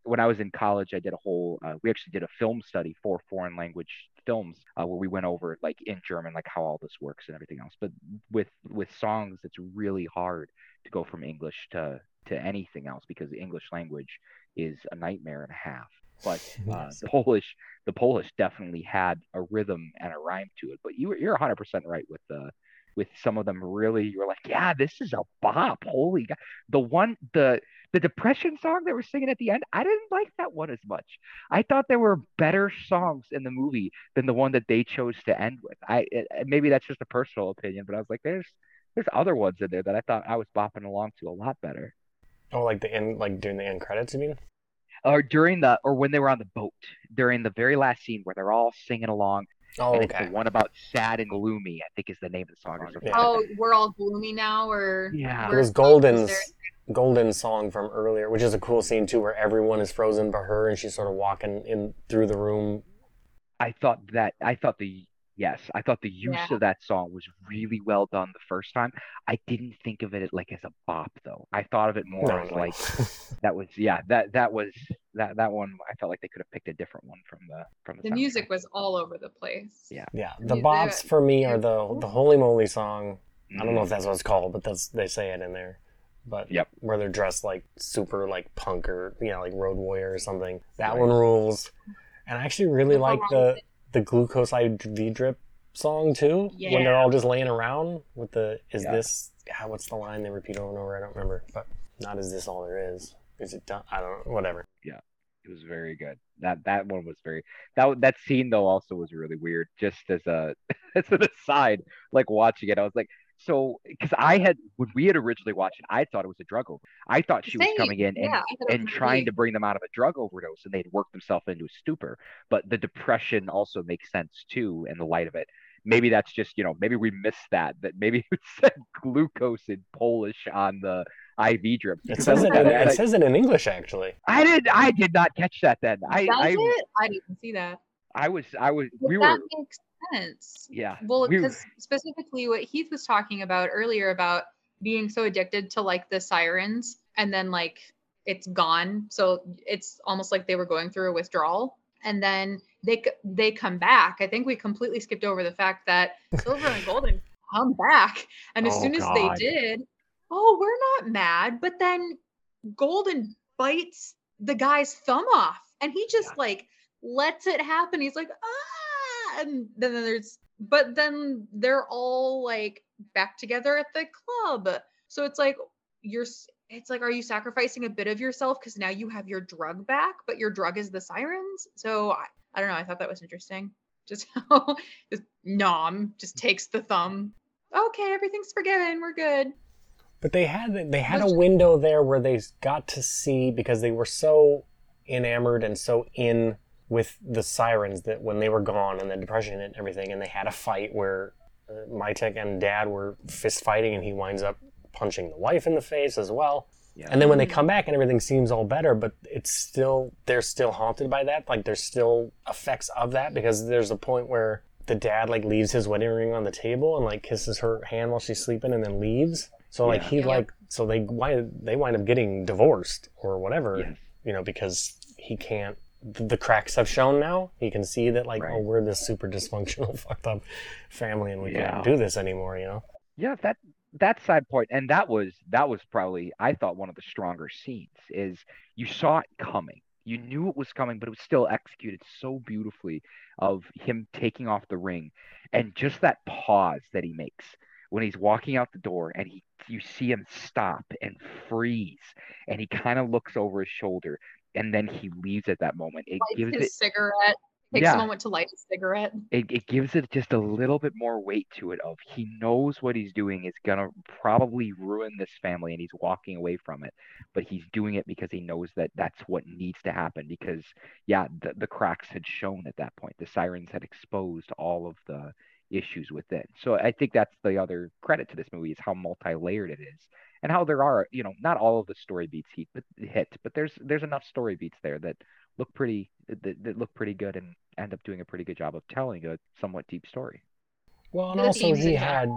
when I was in college, I did a whole. Uh, we actually did a film study for foreign language films, uh, where we went over like in German, like how all this works and everything else. But with with songs, it's really hard to go from English to to anything else because the English language is a nightmare and a half. But *laughs* uh, Yes. the Polish, the Polish definitely had a rhythm and a rhyme to it. But you you're 100 percent right with the with some of them. Really, you're like, yeah, this is a bop. Holy God! The one the the depression song they were singing at the end, I didn't like that one as much. I thought there were better songs in the movie than the one that they chose to end with. I it, maybe that's just a personal opinion, but I was like, there's there's other ones in there that I thought I was bopping along to a lot better. Oh, like the end, like during the end credits, you mean? Or during the or when they were on the boat during the very last scene where they're all singing along, Oh, and it's okay. the one about sad and gloomy. I think is the name of the song. Yeah. Oh, we're all gloomy now, or Yeah. It was Golden's there- Golden song from earlier, which is a cool scene too, where everyone is frozen but her, and she's sort of walking in through the room. I thought that I thought the yes, I thought the use Yeah. of that song was really well done the first time. I didn't think of it like as a bop though. I thought of it more No, as no. like *laughs* that was yeah, that that was that that one I felt like they could have picked a different one from the from the the soundtrack. music was all over the place. Yeah. yeah, the Yeah, bops for me are the the Holy Moly song. I don't know if mm-hmm. that's what it's called, but that's they say it in there. But Yep. where they're dressed like super like punk or you know like road warrior or something. That Right. one rules. And I actually really The like the the glucose IV drip song too. yeah. When they're all just laying around with the is Yeah. this ah, what's the line they repeat over and over? I don't remember. But not is this all there is. Is it done? I don't know. Whatever. Yeah it was very good. That that one was very that that scene though also was really weird. Just as a *laughs* as an aside, like watching it, I was like, so because I had when we had originally watched it, I thought it was a drug over. I thought she was coming in and Yeah, I thought it was and trying to bring them out of a drug overdose, and they'd worked themselves into a stupor. But the depression also makes sense too in the light of it. Maybe that's just you know maybe we missed that that maybe *laughs* it said glucose in Polish on the IV drip. It says it. In, it, it I- says it in English actually. I did I did not catch that then. I I, it? I didn't see that. I was I was But we that were makes sense. yeah Well, because specifically what Heath was talking about earlier about being so addicted to like the sirens and then like it's gone. So it's almost like they were going through a withdrawal and then they they come back. I think we completely skipped over the fact that Silver and Golden come back. And as Oh, soon as God. they did, oh, we're not mad, but then Golden bites the guy's thumb off and he just Yeah. like lets it happen. He's like, ah, and then there's, but then they're all like back together at the club. So it's like, you're, it's like, are you sacrificing a bit of yourself because now you have your drug back, but your drug is the sirens? So I, I don't know. I thought that was interesting. Just *laughs* how Nom just takes the thumb. Okay, everything's forgiven. We're good. But they had they had a window there where they got to see because they were so enamored and so in with the sirens that when they were gone and the depression and everything, and they had a fight where uh, Mietek and Dad were fist fighting, and he winds up punching the wife in the face as well. yeah And then when they come back and everything seems all better, but it's still they're still haunted by that. Like there's still effects of that because there's a point where the dad like leaves his wedding ring on the table and like kisses her hand while she's sleeping and then leaves. So like Yeah. he Yep. like so they why they wind up getting divorced or whatever, Yes. you know, because he can't. The cracks have shown now. He can see that like oh, Right. oh we're this super dysfunctional *laughs* fucked up family and we Yeah. can't do this anymore. You know. yeah that that side point and that was that was probably i thought one of the stronger scenes is you saw it coming you knew it was coming but it was still executed so beautifully of him taking off the ring and just that pause that he makes when he's walking out the door and he you see him stop and freeze and he kind of looks over his shoulder and then he leaves at that moment it Lights gives his it cigarette. Takes Yeah. a moment to light a cigarette. it, it gives it just a little bit more weight to it of he knows what he's doing is gonna probably ruin this family and he's walking away from it but he's doing it because he knows that that's what needs to happen because yeah the, the cracks had shown at that point the sirens had exposed all of the issues within so i think that's the other credit to this movie is how multi-layered it is and how there are you know not all of the story beats hit but hit but there's there's enough story beats there that look pretty that, that look pretty good and end up doing a pretty good job of telling a somewhat deep story. Well, and also he had.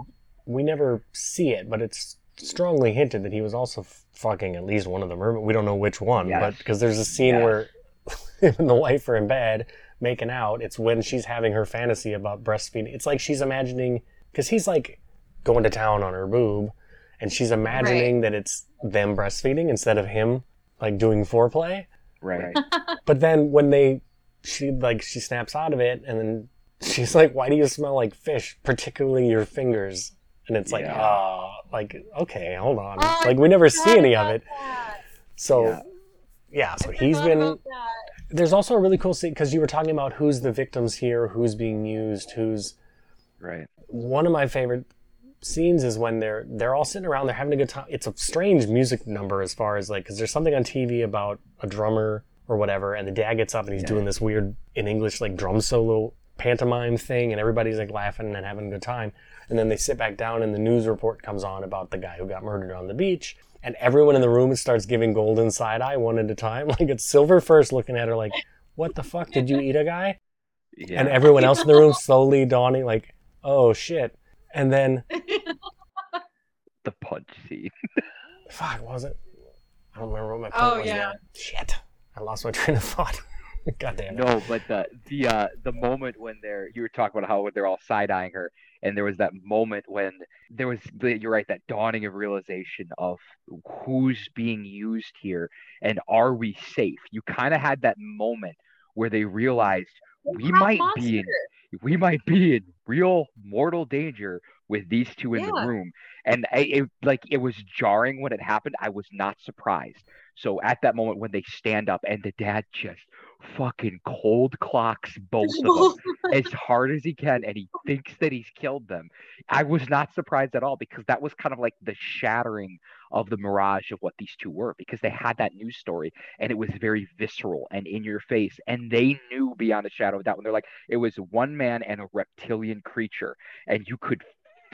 We never see it, but it's strongly hinted that he was also fucking at least one of the mermaids. We don't know which one, but because there's a scene Yes. where *laughs* him and the wife are in bed making out. It's when she's having her fantasy about breastfeeding. It's like she's imagining because he's like going to town on her boob, and she's imagining that it's them breastfeeding instead of him like doing foreplay. Right. *laughs* But then when they, she like she snaps out of it, and then she's like, "Why do you smell like fish, particularly your fingers?" And it's like, Yeah. ah, like okay, hold on, Oh, like we never see any of it. that. So Yeah. yeah, so I he's forgot been. There's also a really cool scene because you were talking about who's the victims here, who's being used, who's right. one of my favorite scenes is when they're they're all sitting around they're having a good time. It's a strange music number as far as like because there's something on tv about a drummer or whatever and the dad gets up and he's Yeah. doing this weird in english like drum solo pantomime thing and everybody's like laughing and having a good time. And then they sit back down and the news report comes on about the guy who got murdered on the beach and everyone in the room starts giving golden side eye one at a time. *laughs* Like it's silver first looking at her like what the fuck? Did you eat a guy? Yeah. and everyone else in the room slowly dawning like oh shit and then *laughs* the punch scene. *laughs* fuck was it i don't remember what my point Oh, was yeah. now. shit i lost my train of thought *laughs* god damn it No, but the the uh the moment when they're you were talking about how they're all side eyeing her, and there was that moment when there was the, you're right that dawning of realization of who's being used here and are we safe? You kind of had that moment where they realized we Half might be in monster. We might be in real mortal danger with these two in the room. And I, it like it was jarring when it happened. I was not surprised. So at that moment when they stand up and the dad just fucking cold clocks both of them *laughs* as hard as he can and he thinks that he's killed them. I was not surprised at all because that was kind of like the shattering of the mirage of what these two were because they had that news story and it was very visceral and in your face and they knew beyond a shadow of doubt when they're like it was one man and a reptilian creature and you could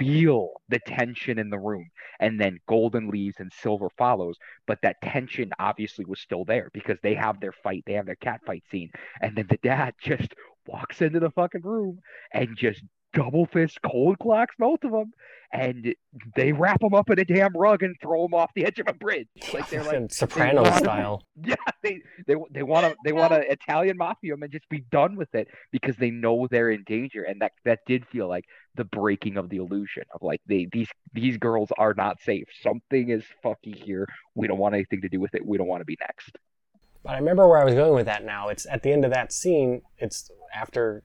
feel the tension in the room and then golden leaves and silver follows but that tension obviously was still there because they have their fight they have their cat fight scene and then the dad *laughs* just walks into the fucking room and just double fist cold clocks both of them and they wrap them up in a damn rug and throw them off the edge of a bridge like they're like soprano wanna- style *laughs* yeah, they they they want to they want to Italian mafia and just be done with it because they know they're in danger, and that that did feel like the breaking of the illusion of like they these these girls are not safe. Something is fucky here. We don't want anything to do with it. We don't want to be next. But I remember where I was going with that now. It's at the end of that scene, it's after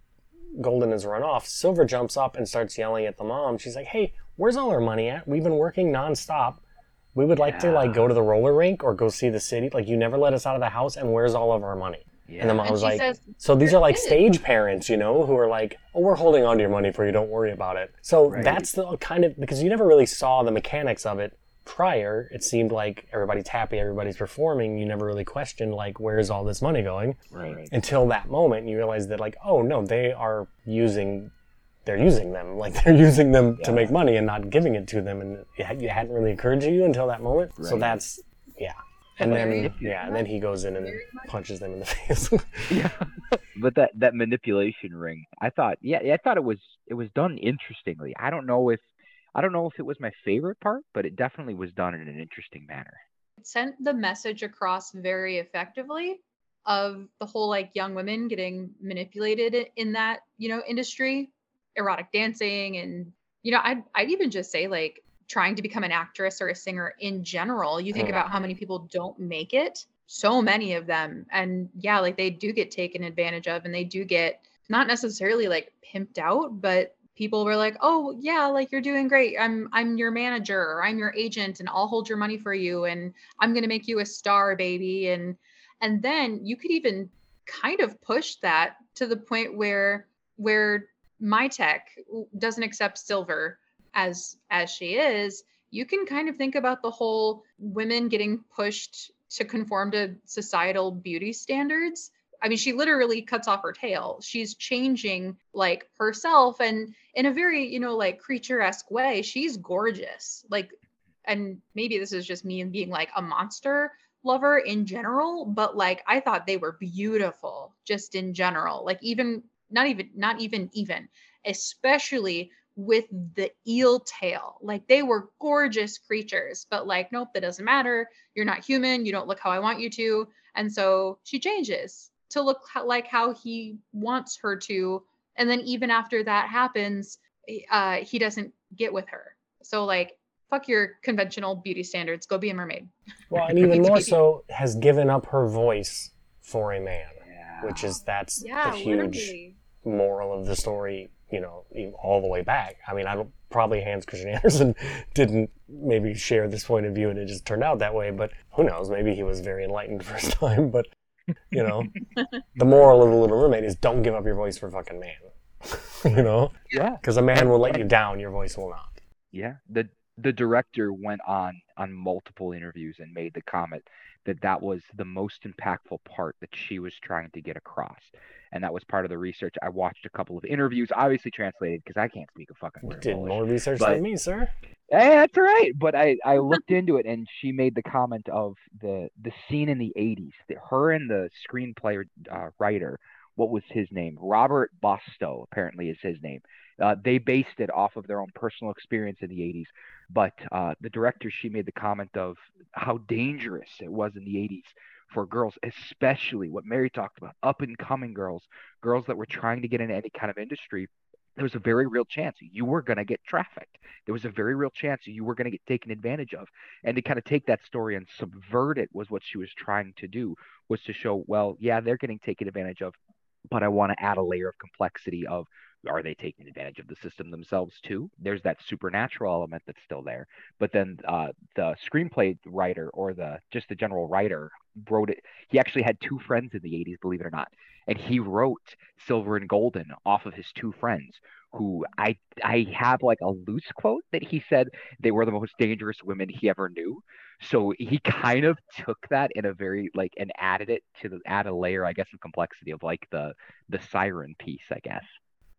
Golden has run off, Silver jumps up and starts yelling at the mom. She's like, Hey, where's all our money at? We've been working nonstop. We would like to like go to the roller rink or go see the city. Like you never let us out of the house and where's all of our money? And the mom And was like says, So these are like stage parents, you know, who are like, "Oh, we're holding on to your money for you. Don't worry about it." So Right. that's the kind of because you never really saw the mechanics of it prior. It seemed like everybody's happy, everybody's performing. You never really questioned like, "Where's all this money going?" right. Until that moment, you realize that like, "Oh no, they are using." They're using them *laughs* like they're using them to make money and not giving it to them, and it, had- it hadn't really occurred to you until that moment. So that's yeah, and then yeah, and then he goes in and punches them in the *laughs* face. yeah *laughs* but that that manipulation ring i thought yeah i thought it was it was done interestingly i don't know if i don't know if it was my favorite part but it definitely was done in an interesting manner. It sent the message across very effectively of the whole like young women getting manipulated in that you know industry erotic dancing and you know i'd, I'd even just say like trying to become an actress or a singer in general. You think Mm. about how many people don't make it so many of them. And yeah like they do get taken advantage of and they do get not necessarily like pimped out but people were like oh yeah like you're doing great. I'm i'm your manager or i'm your agent and i'll hold your money for you and i'm going to make you a star baby. And and then you could even kind of push that to the point where where Mietek doesn't accept silver as as she is you can kind of think about the whole women getting pushed to conform to societal beauty standards I mean, she literally cuts off her tail. She's changing like herself and in a very, you know, like creature esque way. She's gorgeous. Like, and maybe this is just me and being like a monster lover in general, but like I thought they were beautiful just in general. Like, even not even, not even, even, especially with the eel tail. Like they were gorgeous creatures, but like, nope, that doesn't matter. You're not human. You don't look how I want you to. And so she changes to look like how he wants her to. And then even after that happens uh he doesn't get with her. So like fuck your conventional beauty standards. Go be a mermaid. Well *laughs* and even more so has given up her voice for a man Yeah. which is that's yeah the huge literally. moral of the story you know all the way back. I mean i don't probably hans christian andersen *laughs* didn't maybe share this point of view and it just turned out that way but who knows? Maybe he was very enlightened *laughs* first time but you know? *laughs* The moral of the little mermaid is don't give up your voice for fucking man. *laughs* You know? Yeah. because a man will let you down your voice will not. Yeah, the the director went on on multiple interviews and made the comment that that was the most impactful part that she was trying to get across, and that was part of the research. I watched a couple of interviews, obviously translated because I can't speak a fucking word. did Polish. more research But- than me sir Hey, that's all right. But I, I looked into it, and she made the comment of the the scene in the '80s. That her and the screenplay uh, writer, what was his name? Robert Bolesto, apparently is his name. Uh, they based it off of their own personal experience in the '80s. But uh, the director, she made the comment of how dangerous it was in the '80s for girls, especially what Mary talked about, up and coming girls, girls that were trying to get into any kind of industry. There was a very real chance you were going to get trafficked there was a very real chance you were going to get taken advantage of and to kind of take that story and subvert it was what she was trying to do was to show well yeah they're getting taken advantage of but i want to add a layer of complexity of are they taking advantage of the system themselves too? There's that supernatural element that's still there but then uh, the screenplay writer or the just the general writer wrote it he actually had two friends in the 80s believe it or not and he wrote silver and golden off of his two friends who I I have like a loose quote that he said they were the most dangerous women he ever knew. So he kind of took that in a very like and added it to the add a layer, I guess, of complexity of like the the siren piece, I guess.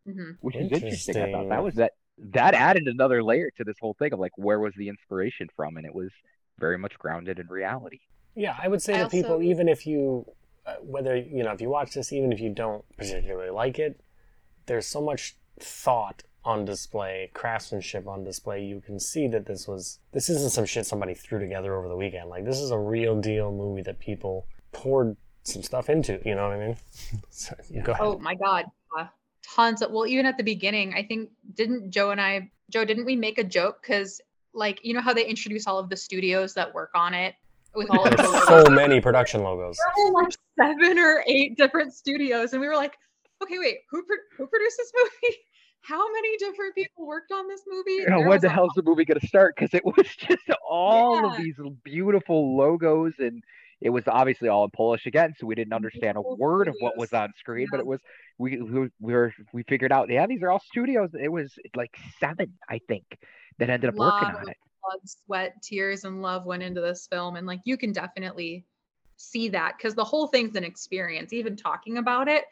hmm Which is interesting. I thought that was that that added another layer to this whole thing of like where was the inspiration from, and it was very much grounded in reality. Yeah, I would say I to people, even if you, uh, whether you know, if you watch this, even if you don't particularly like it, there's so much thought on display, craftsmanship on display. You can see that this was this isn't some shit somebody threw together over the weekend. Like this is a real deal movie that people poured some stuff into. You know what I mean? *laughs* so, Go ahead. Oh my god, uh, tons of. Well, even at the beginning, I think didn't Joe and I, Joe, didn't we make a joke because like you know how they introduce all of the studios that work on it with all of the There's logos? so many production logos. There were like seven or eight different studios, and we were like, okay, wait, who pro- who produced this movie? Different people worked on this movie? You know, when the hell's the movie going to start? Because it *laughs* was just all of these beautiful logos, and it was obviously all in Polish again, so we didn't understand a word of what was on screen. But it was we we we were we figured out, yeah, these are all studios. It was like seven, I think, that ended up working on it. blood, sweat, tears, and love went into this film. And like you can definitely see that because the whole thing's an experience. Even talking about it,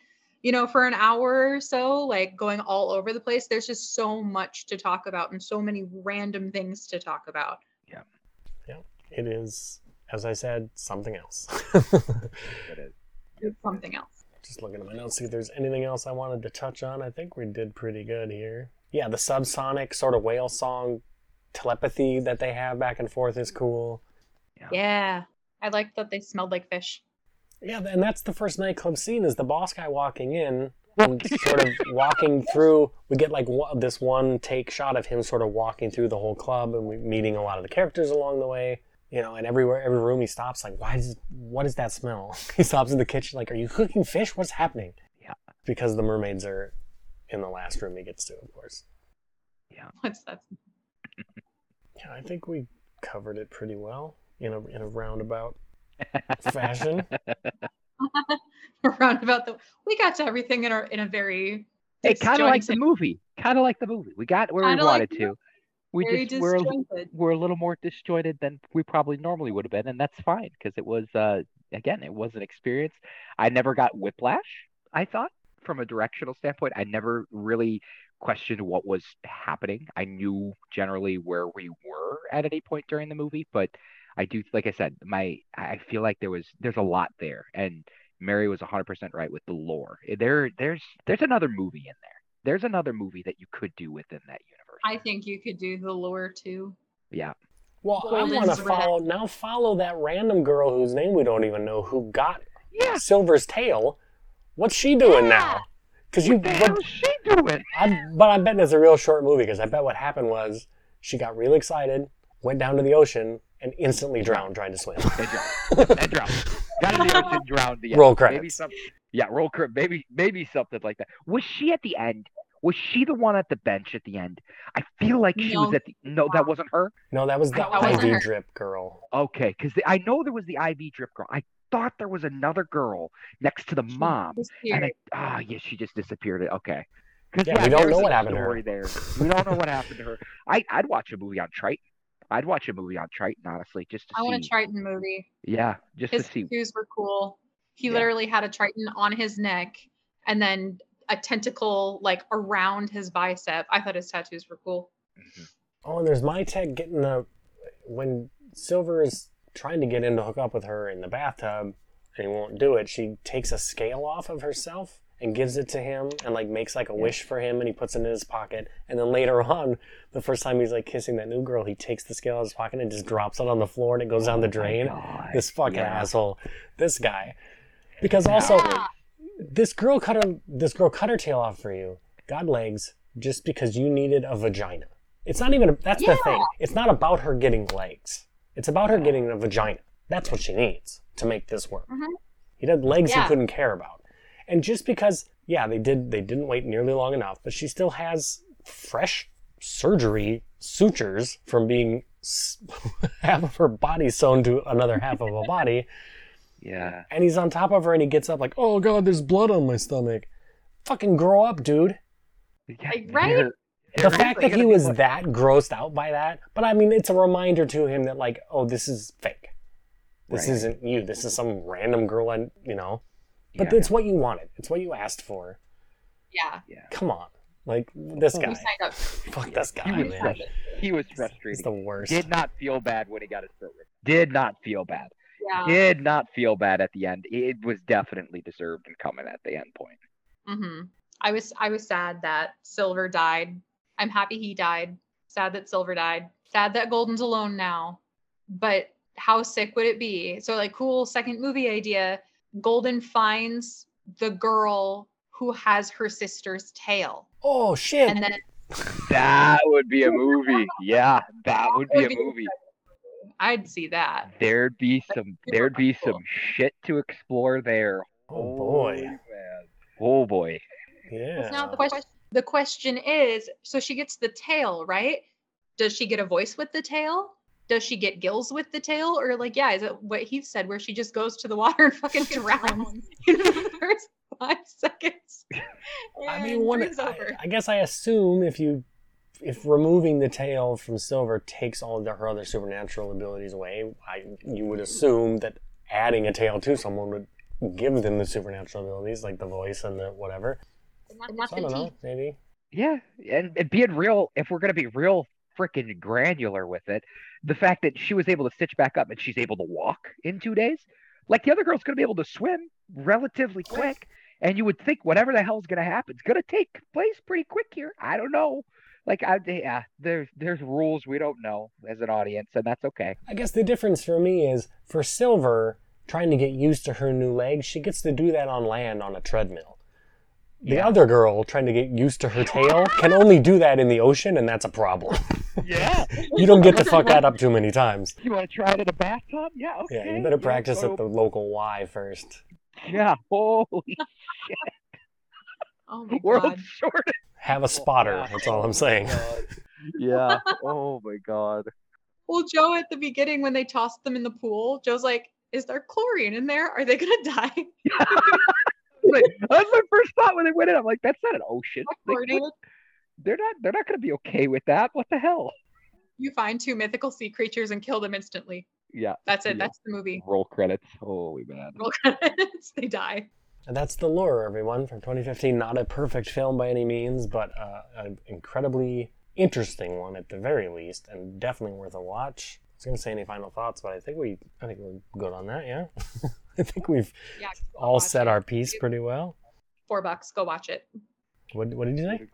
you know, for an hour or so, like going all over the place, there's just so much to talk about and so many random things to talk about. Yeah. Yeah. It is, as I said, something else. But *laughs* it- It's something else. Just looking at my notes, see if there's anything else I wanted to touch on. I think we did pretty good here. Yeah, the subsonic sort of whale song telepathy that they have back and forth is cool. Yeah. I like that they smelled like fish. Yeah, and that's the first nightclub scene is the boss guy walking in and sort of walking through. We get like one, this one take shot of him sort of walking through the whole club, and we meeting a lot of the characters along the way. You know, and everywhere, every room he stops, like, why does, what is that smell? *laughs* he stops in the kitchen, like, are you cooking fish? What's happening? Yeah. Because the mermaids are in the last room he gets to, of course. Yeah, *laughs* what's that? Yeah, I think we covered it pretty well in a in a roundabout fashion. *laughs* roundabout the we got to everything in our in a very Hey, kind of like the movie. Kind of like the movie. We got where we Kinda like wanted the to. We very just we're a, we're a little more disjointed than we probably normally would have been, and that's fine because it was uh again it was an experience. I never got whiplash. I thought from a directional standpoint, I never really questioned what was happening. I knew generally where we were at any point during the movie, but I do like I said, my I feel like there was there's a lot there, and Mary was 100% right with the lore. Eh, there there's there's another movie in there. There's another movie that you could do within that universe. I think you could do the lore too. Yeah. Well, I want to follow now. Follow that random girl whose name we don't even know who got Yeah. Silver's tail. What's she doing Yeah. now? Because you, What the but, hell she doing? I, but I bet it's a real short movie. Because I bet what happened was she got real excited, went down to the ocean, and instantly drowned trying to swim. And drowned. And drowned. Got in the ocean, drowned. Yeah. Roll Maybe credits. some. Yeah, roll credit. Maybe maybe something like that. Was she at the end? Was she the one at the bench at the end? I feel like she was at the. No, that wasn't her. No, that was the That IV her. drip girl. Okay, because I know there was the IV drip girl. I thought there was another girl next to the mom. Disappeared. And I, ah, yeah, she just disappeared. Okay. 'Cause, Yeah, we don't know what happened to her. There, we don't know what happened to her. I, I'd watch a movie on Triton. I'd watch a movie on Triton, honestly, just to I see. want a Triton movie. yeah, just His to see. tattoos were cool. He Yeah. literally had a Triton on his neck and then a tentacle like around his bicep. I thought his tattoos were cool. Mm-hmm. Oh, and there's Mietek getting the when Silver is trying to get in to hook up with her in the bathtub, and he won't do it. She takes a scale off of herself and gives it to him, and like makes like a wish for him, and he puts it in his pocket. And then later *laughs* on, the first time he's like kissing that new girl, he takes the scale out of his pocket and just drops it on the floor, and it goes down the Oh drain. This fucking yeah. asshole, this guy. Because also, Yeah. this girl cut her this girl cut her tail off for you, got legs, just because you needed a vagina. It's not even a, that's the thing. It's not about her getting legs. It's about her getting a vagina. That's what she needs to make this work. Mhm. He had legs Yeah. he couldn't care about. And just because yeah, they did they didn't wait nearly long enough, but she still has fresh surgery sutures from being s- *laughs* half of her body sewn to another half of a *laughs* body Yeah. and he's on top of her and he gets up like, oh god, there's blood on my stomach. Fucking grow up, dude. Yeah, Like, right? there- The fact that he was that grossed out by that, but I mean, it's a reminder to him that like, oh, this is fake. This Right. isn't you. This is some random girl, and you know. But Yeah. it's what you wanted. It's what you asked for. Yeah. Yeah. Come on, like this guy. signed up. Fuck this guy, He was man. He was He's frustrated. the worst. Did not feel bad when he got his throat ripped. Did not feel bad. Yeah. Did not feel bad at the end. It was definitely deserved and coming at the end point. hmm I was I was sad that Silver died. I'm happy he died. Sad that Silver died. Sad that Golden's alone now. But how sick would it be? So like cool second movie idea. Golden finds the girl who has her sister's tail. Oh shit! And then That would be a movie. Yeah, that would be a movie. I'd see that. There'd be some there'd be some shit to explore there. oh boy. Oh boy. Yeah. Now the question the question is, so she gets the tail, right? Does she get a voice with the tail? Does she get gills with the tail? Or like, yeah, is it what he said where she just goes to the water and fucking drowns *laughs* in the first five seconds? I mean, one. breathes I, over. I guess I assume if you, if removing the tail from Silver takes all of her other supernatural abilities away, I you would assume that adding a tail to someone would give them the supernatural abilities, like the voice and the whatever. And not So I don't know, maybe. Yeah, and, and being real, if we're gonna be real freaking granular with it, the fact that she was able to stitch back up and she's able to walk in two days, like the other girl's gonna be able to swim relatively quick, and you would think whatever the hell's gonna happen is gonna take place pretty quick here. I don't know. Like, I, yeah, there's there's rules we don't know as an audience, and that's okay. I guess the difference for me is for Silver trying to get used to her new legs, she gets to do that on land on a treadmill. The Yeah. other girl trying to get used to her tail can only do that in the ocean, and that's a problem. *laughs* Yeah. *laughs* you don't get to fuck that up too many times. You want to try it at a bathtub? Yeah. Okay. Yeah, you better practice go at the local Y first. Yeah. Holy *laughs* shit. Oh my world god. shortest. Have a spotter. Oh wow. That's all I'm saying. Yeah. Oh my god. Well, Joe at the beginning when they tossed them in the pool, Joe's like, is there chlorine in there? Are they gonna die? *laughs* Like, that's my first thought when they went in. I'm like, that's not an ocean. Like, what- they're not. They're not going to be okay with that. What the hell? You find two mythical sea creatures and kill them instantly. Yeah. That's it. Yeah. That's the movie. Roll credits. Holy man. Roll *laughs* credits. they die. And that's The Lure, everyone, from 2015. Not a perfect film by any means, but uh, an incredibly interesting one at the very least, and definitely worth a watch. I was going to say any final thoughts, but I think we, I think we're good on that. Yeah, *laughs* I think we've Yeah. all watch said it. our piece pretty well. Four bucks. Go watch it. What, what did you say?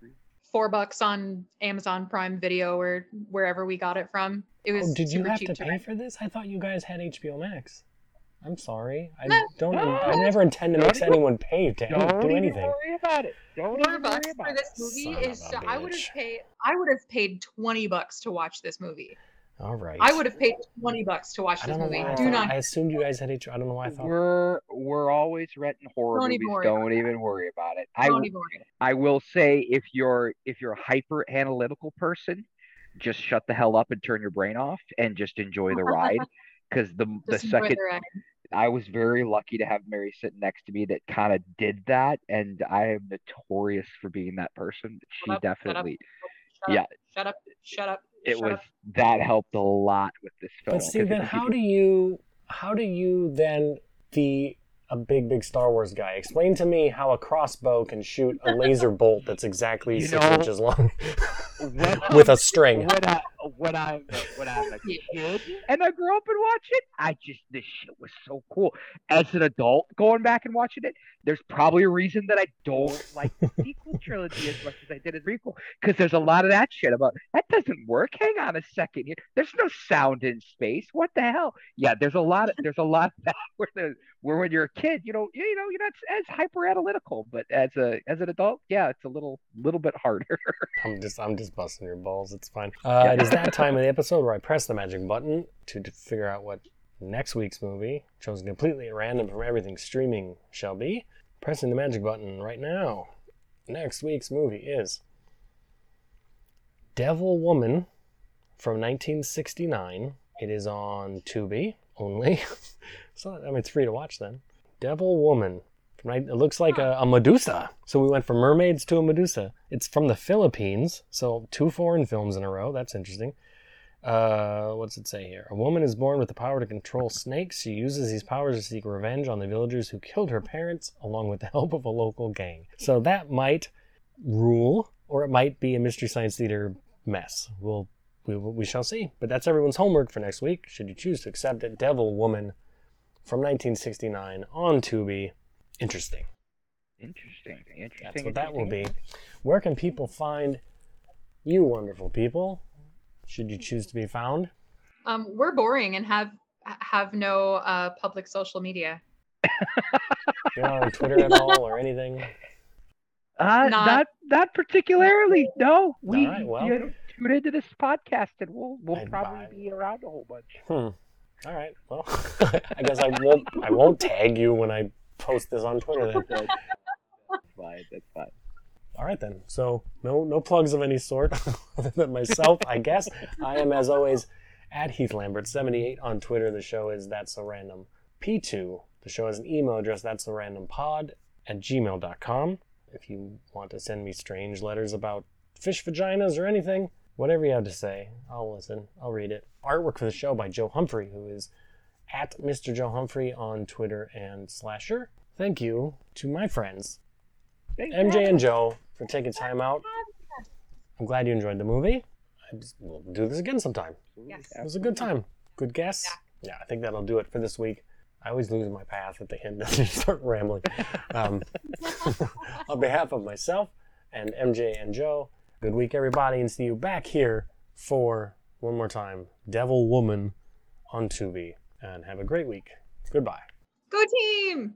Four bucks on Amazon Prime Video or wherever we got it from. It was Oh, did you have to to pay rent. for this? I thought you guys had HBO Max. I'm sorry. I No. don't. I never intend to make even- anyone pay to Don't do even anything. worry about it. Don't Four even bucks worry for this movie Son is of so I would have paid I would have paid twenty bucks to watch this movie. All right. I would have paid twenty bucks to watch this movie. I, Do thought- not I assumed you guys had HBO. I don't know why I thought. We're we're always renting horror Don't movies. worry about Don't even worry about it. I don't even worry. I will say if you're if you're a hyper analytical person, just shut the hell up and turn your brain off and just enjoy the ride. *laughs* Because the the Just enjoy second the. I was very lucky to have Mary sitting next to me that kind of did that, and I am notorious for being that person. She up, shut up, definitely Shut yeah. up, shut up, shut up. It shut was up. that helped a lot with this film. But see, 'cause then how do you how do you then be a big big Star Wars guy? Explain to me how a crossbow can shoot a laser bolt that's exactly You six know, inches long *laughs* with a I'm- string. when I when I'm when I'm a kid and I grew up and watch it, I just this shit was so cool. As an adult, going back and watching it, there's probably a reason that I don't like the *laughs* sequel trilogy as much as I did as prequel, because there's a lot of that shit about that doesn't work. Hang on a second here. There's no sound in space. What the hell? Yeah, there's a lot of there's a lot of that *laughs* where the where when you're a kid, you know, you know, you're not as hyper analytical, but as a as an adult, yeah, it's a little little bit harder. I'm just I'm just busting your balls. It's fine. *laughs* Uh, it that time of the episode where I press the magic button to figure out what next week's movie, chosen completely at random from everything streaming, shall be. Pressing the magic button right now. Next week's movie is Devil Woman from 1969. It is on Tubi only, *laughs* so I mean it's free to watch then. Devil Woman. Right, it looks like a, a Medusa. So we went from mermaids to a Medusa. It's from the Philippines, so two foreign films in a row. That's interesting. Uh, what's it say here? A woman is born with the power to control snakes. She uses these powers to seek revenge on the villagers who killed her parents, along with the help of a local gang. So that might rule, or it might be a Mystery Science Theater mess. We'll we, we shall see. But that's everyone's homework for next week. Should you choose to accept it, Devil Woman from 1969 on Tubi. Interesting. Interesting. Interesting. That's what that will be. Where can people find you, wonderful people? Should you choose to be found? Um, we're boring and have have no uh, public social media. *laughs* You're not on Twitter at all or anything? Uh, Not- not not particularly. No, we right, well. you know, tune into this podcast and we'll we'll I'd probably buy- be around a whole bunch. Hmm. All right. Well, *laughs* I guess I won't. I won't tag you when I post this on Twitter. Then. That's fine. That's fine. All right then. So no no plugs of any sort *laughs* other than myself. I guess I am as always at Heath Lambert seventy eight on Twitter. The show is that's so random. P two. The show has an email address. That's so random pod at gmail.com. If you want to send me strange letters about fish vaginas or anything, whatever you have to say, I'll listen. I'll read it. Artwork for the show by Joe Humphrey, who is at Mr. Joe Humphrey on Twitter and Slasher. Thank you to my friends MJ and Joe for taking time out. I'm glad you enjoyed the movie. I just, we'll do this again sometime. Yes. It was a good time. Good guess. Yeah, I think that'll do it for this week. I always lose my path at the end *laughs* and just start rambling. Um, *laughs* on behalf of myself and MJ and Joe, good week, everybody, and see you back here for one more time Devil Woman on Tubi. And have a great week. Goodbye. Go team!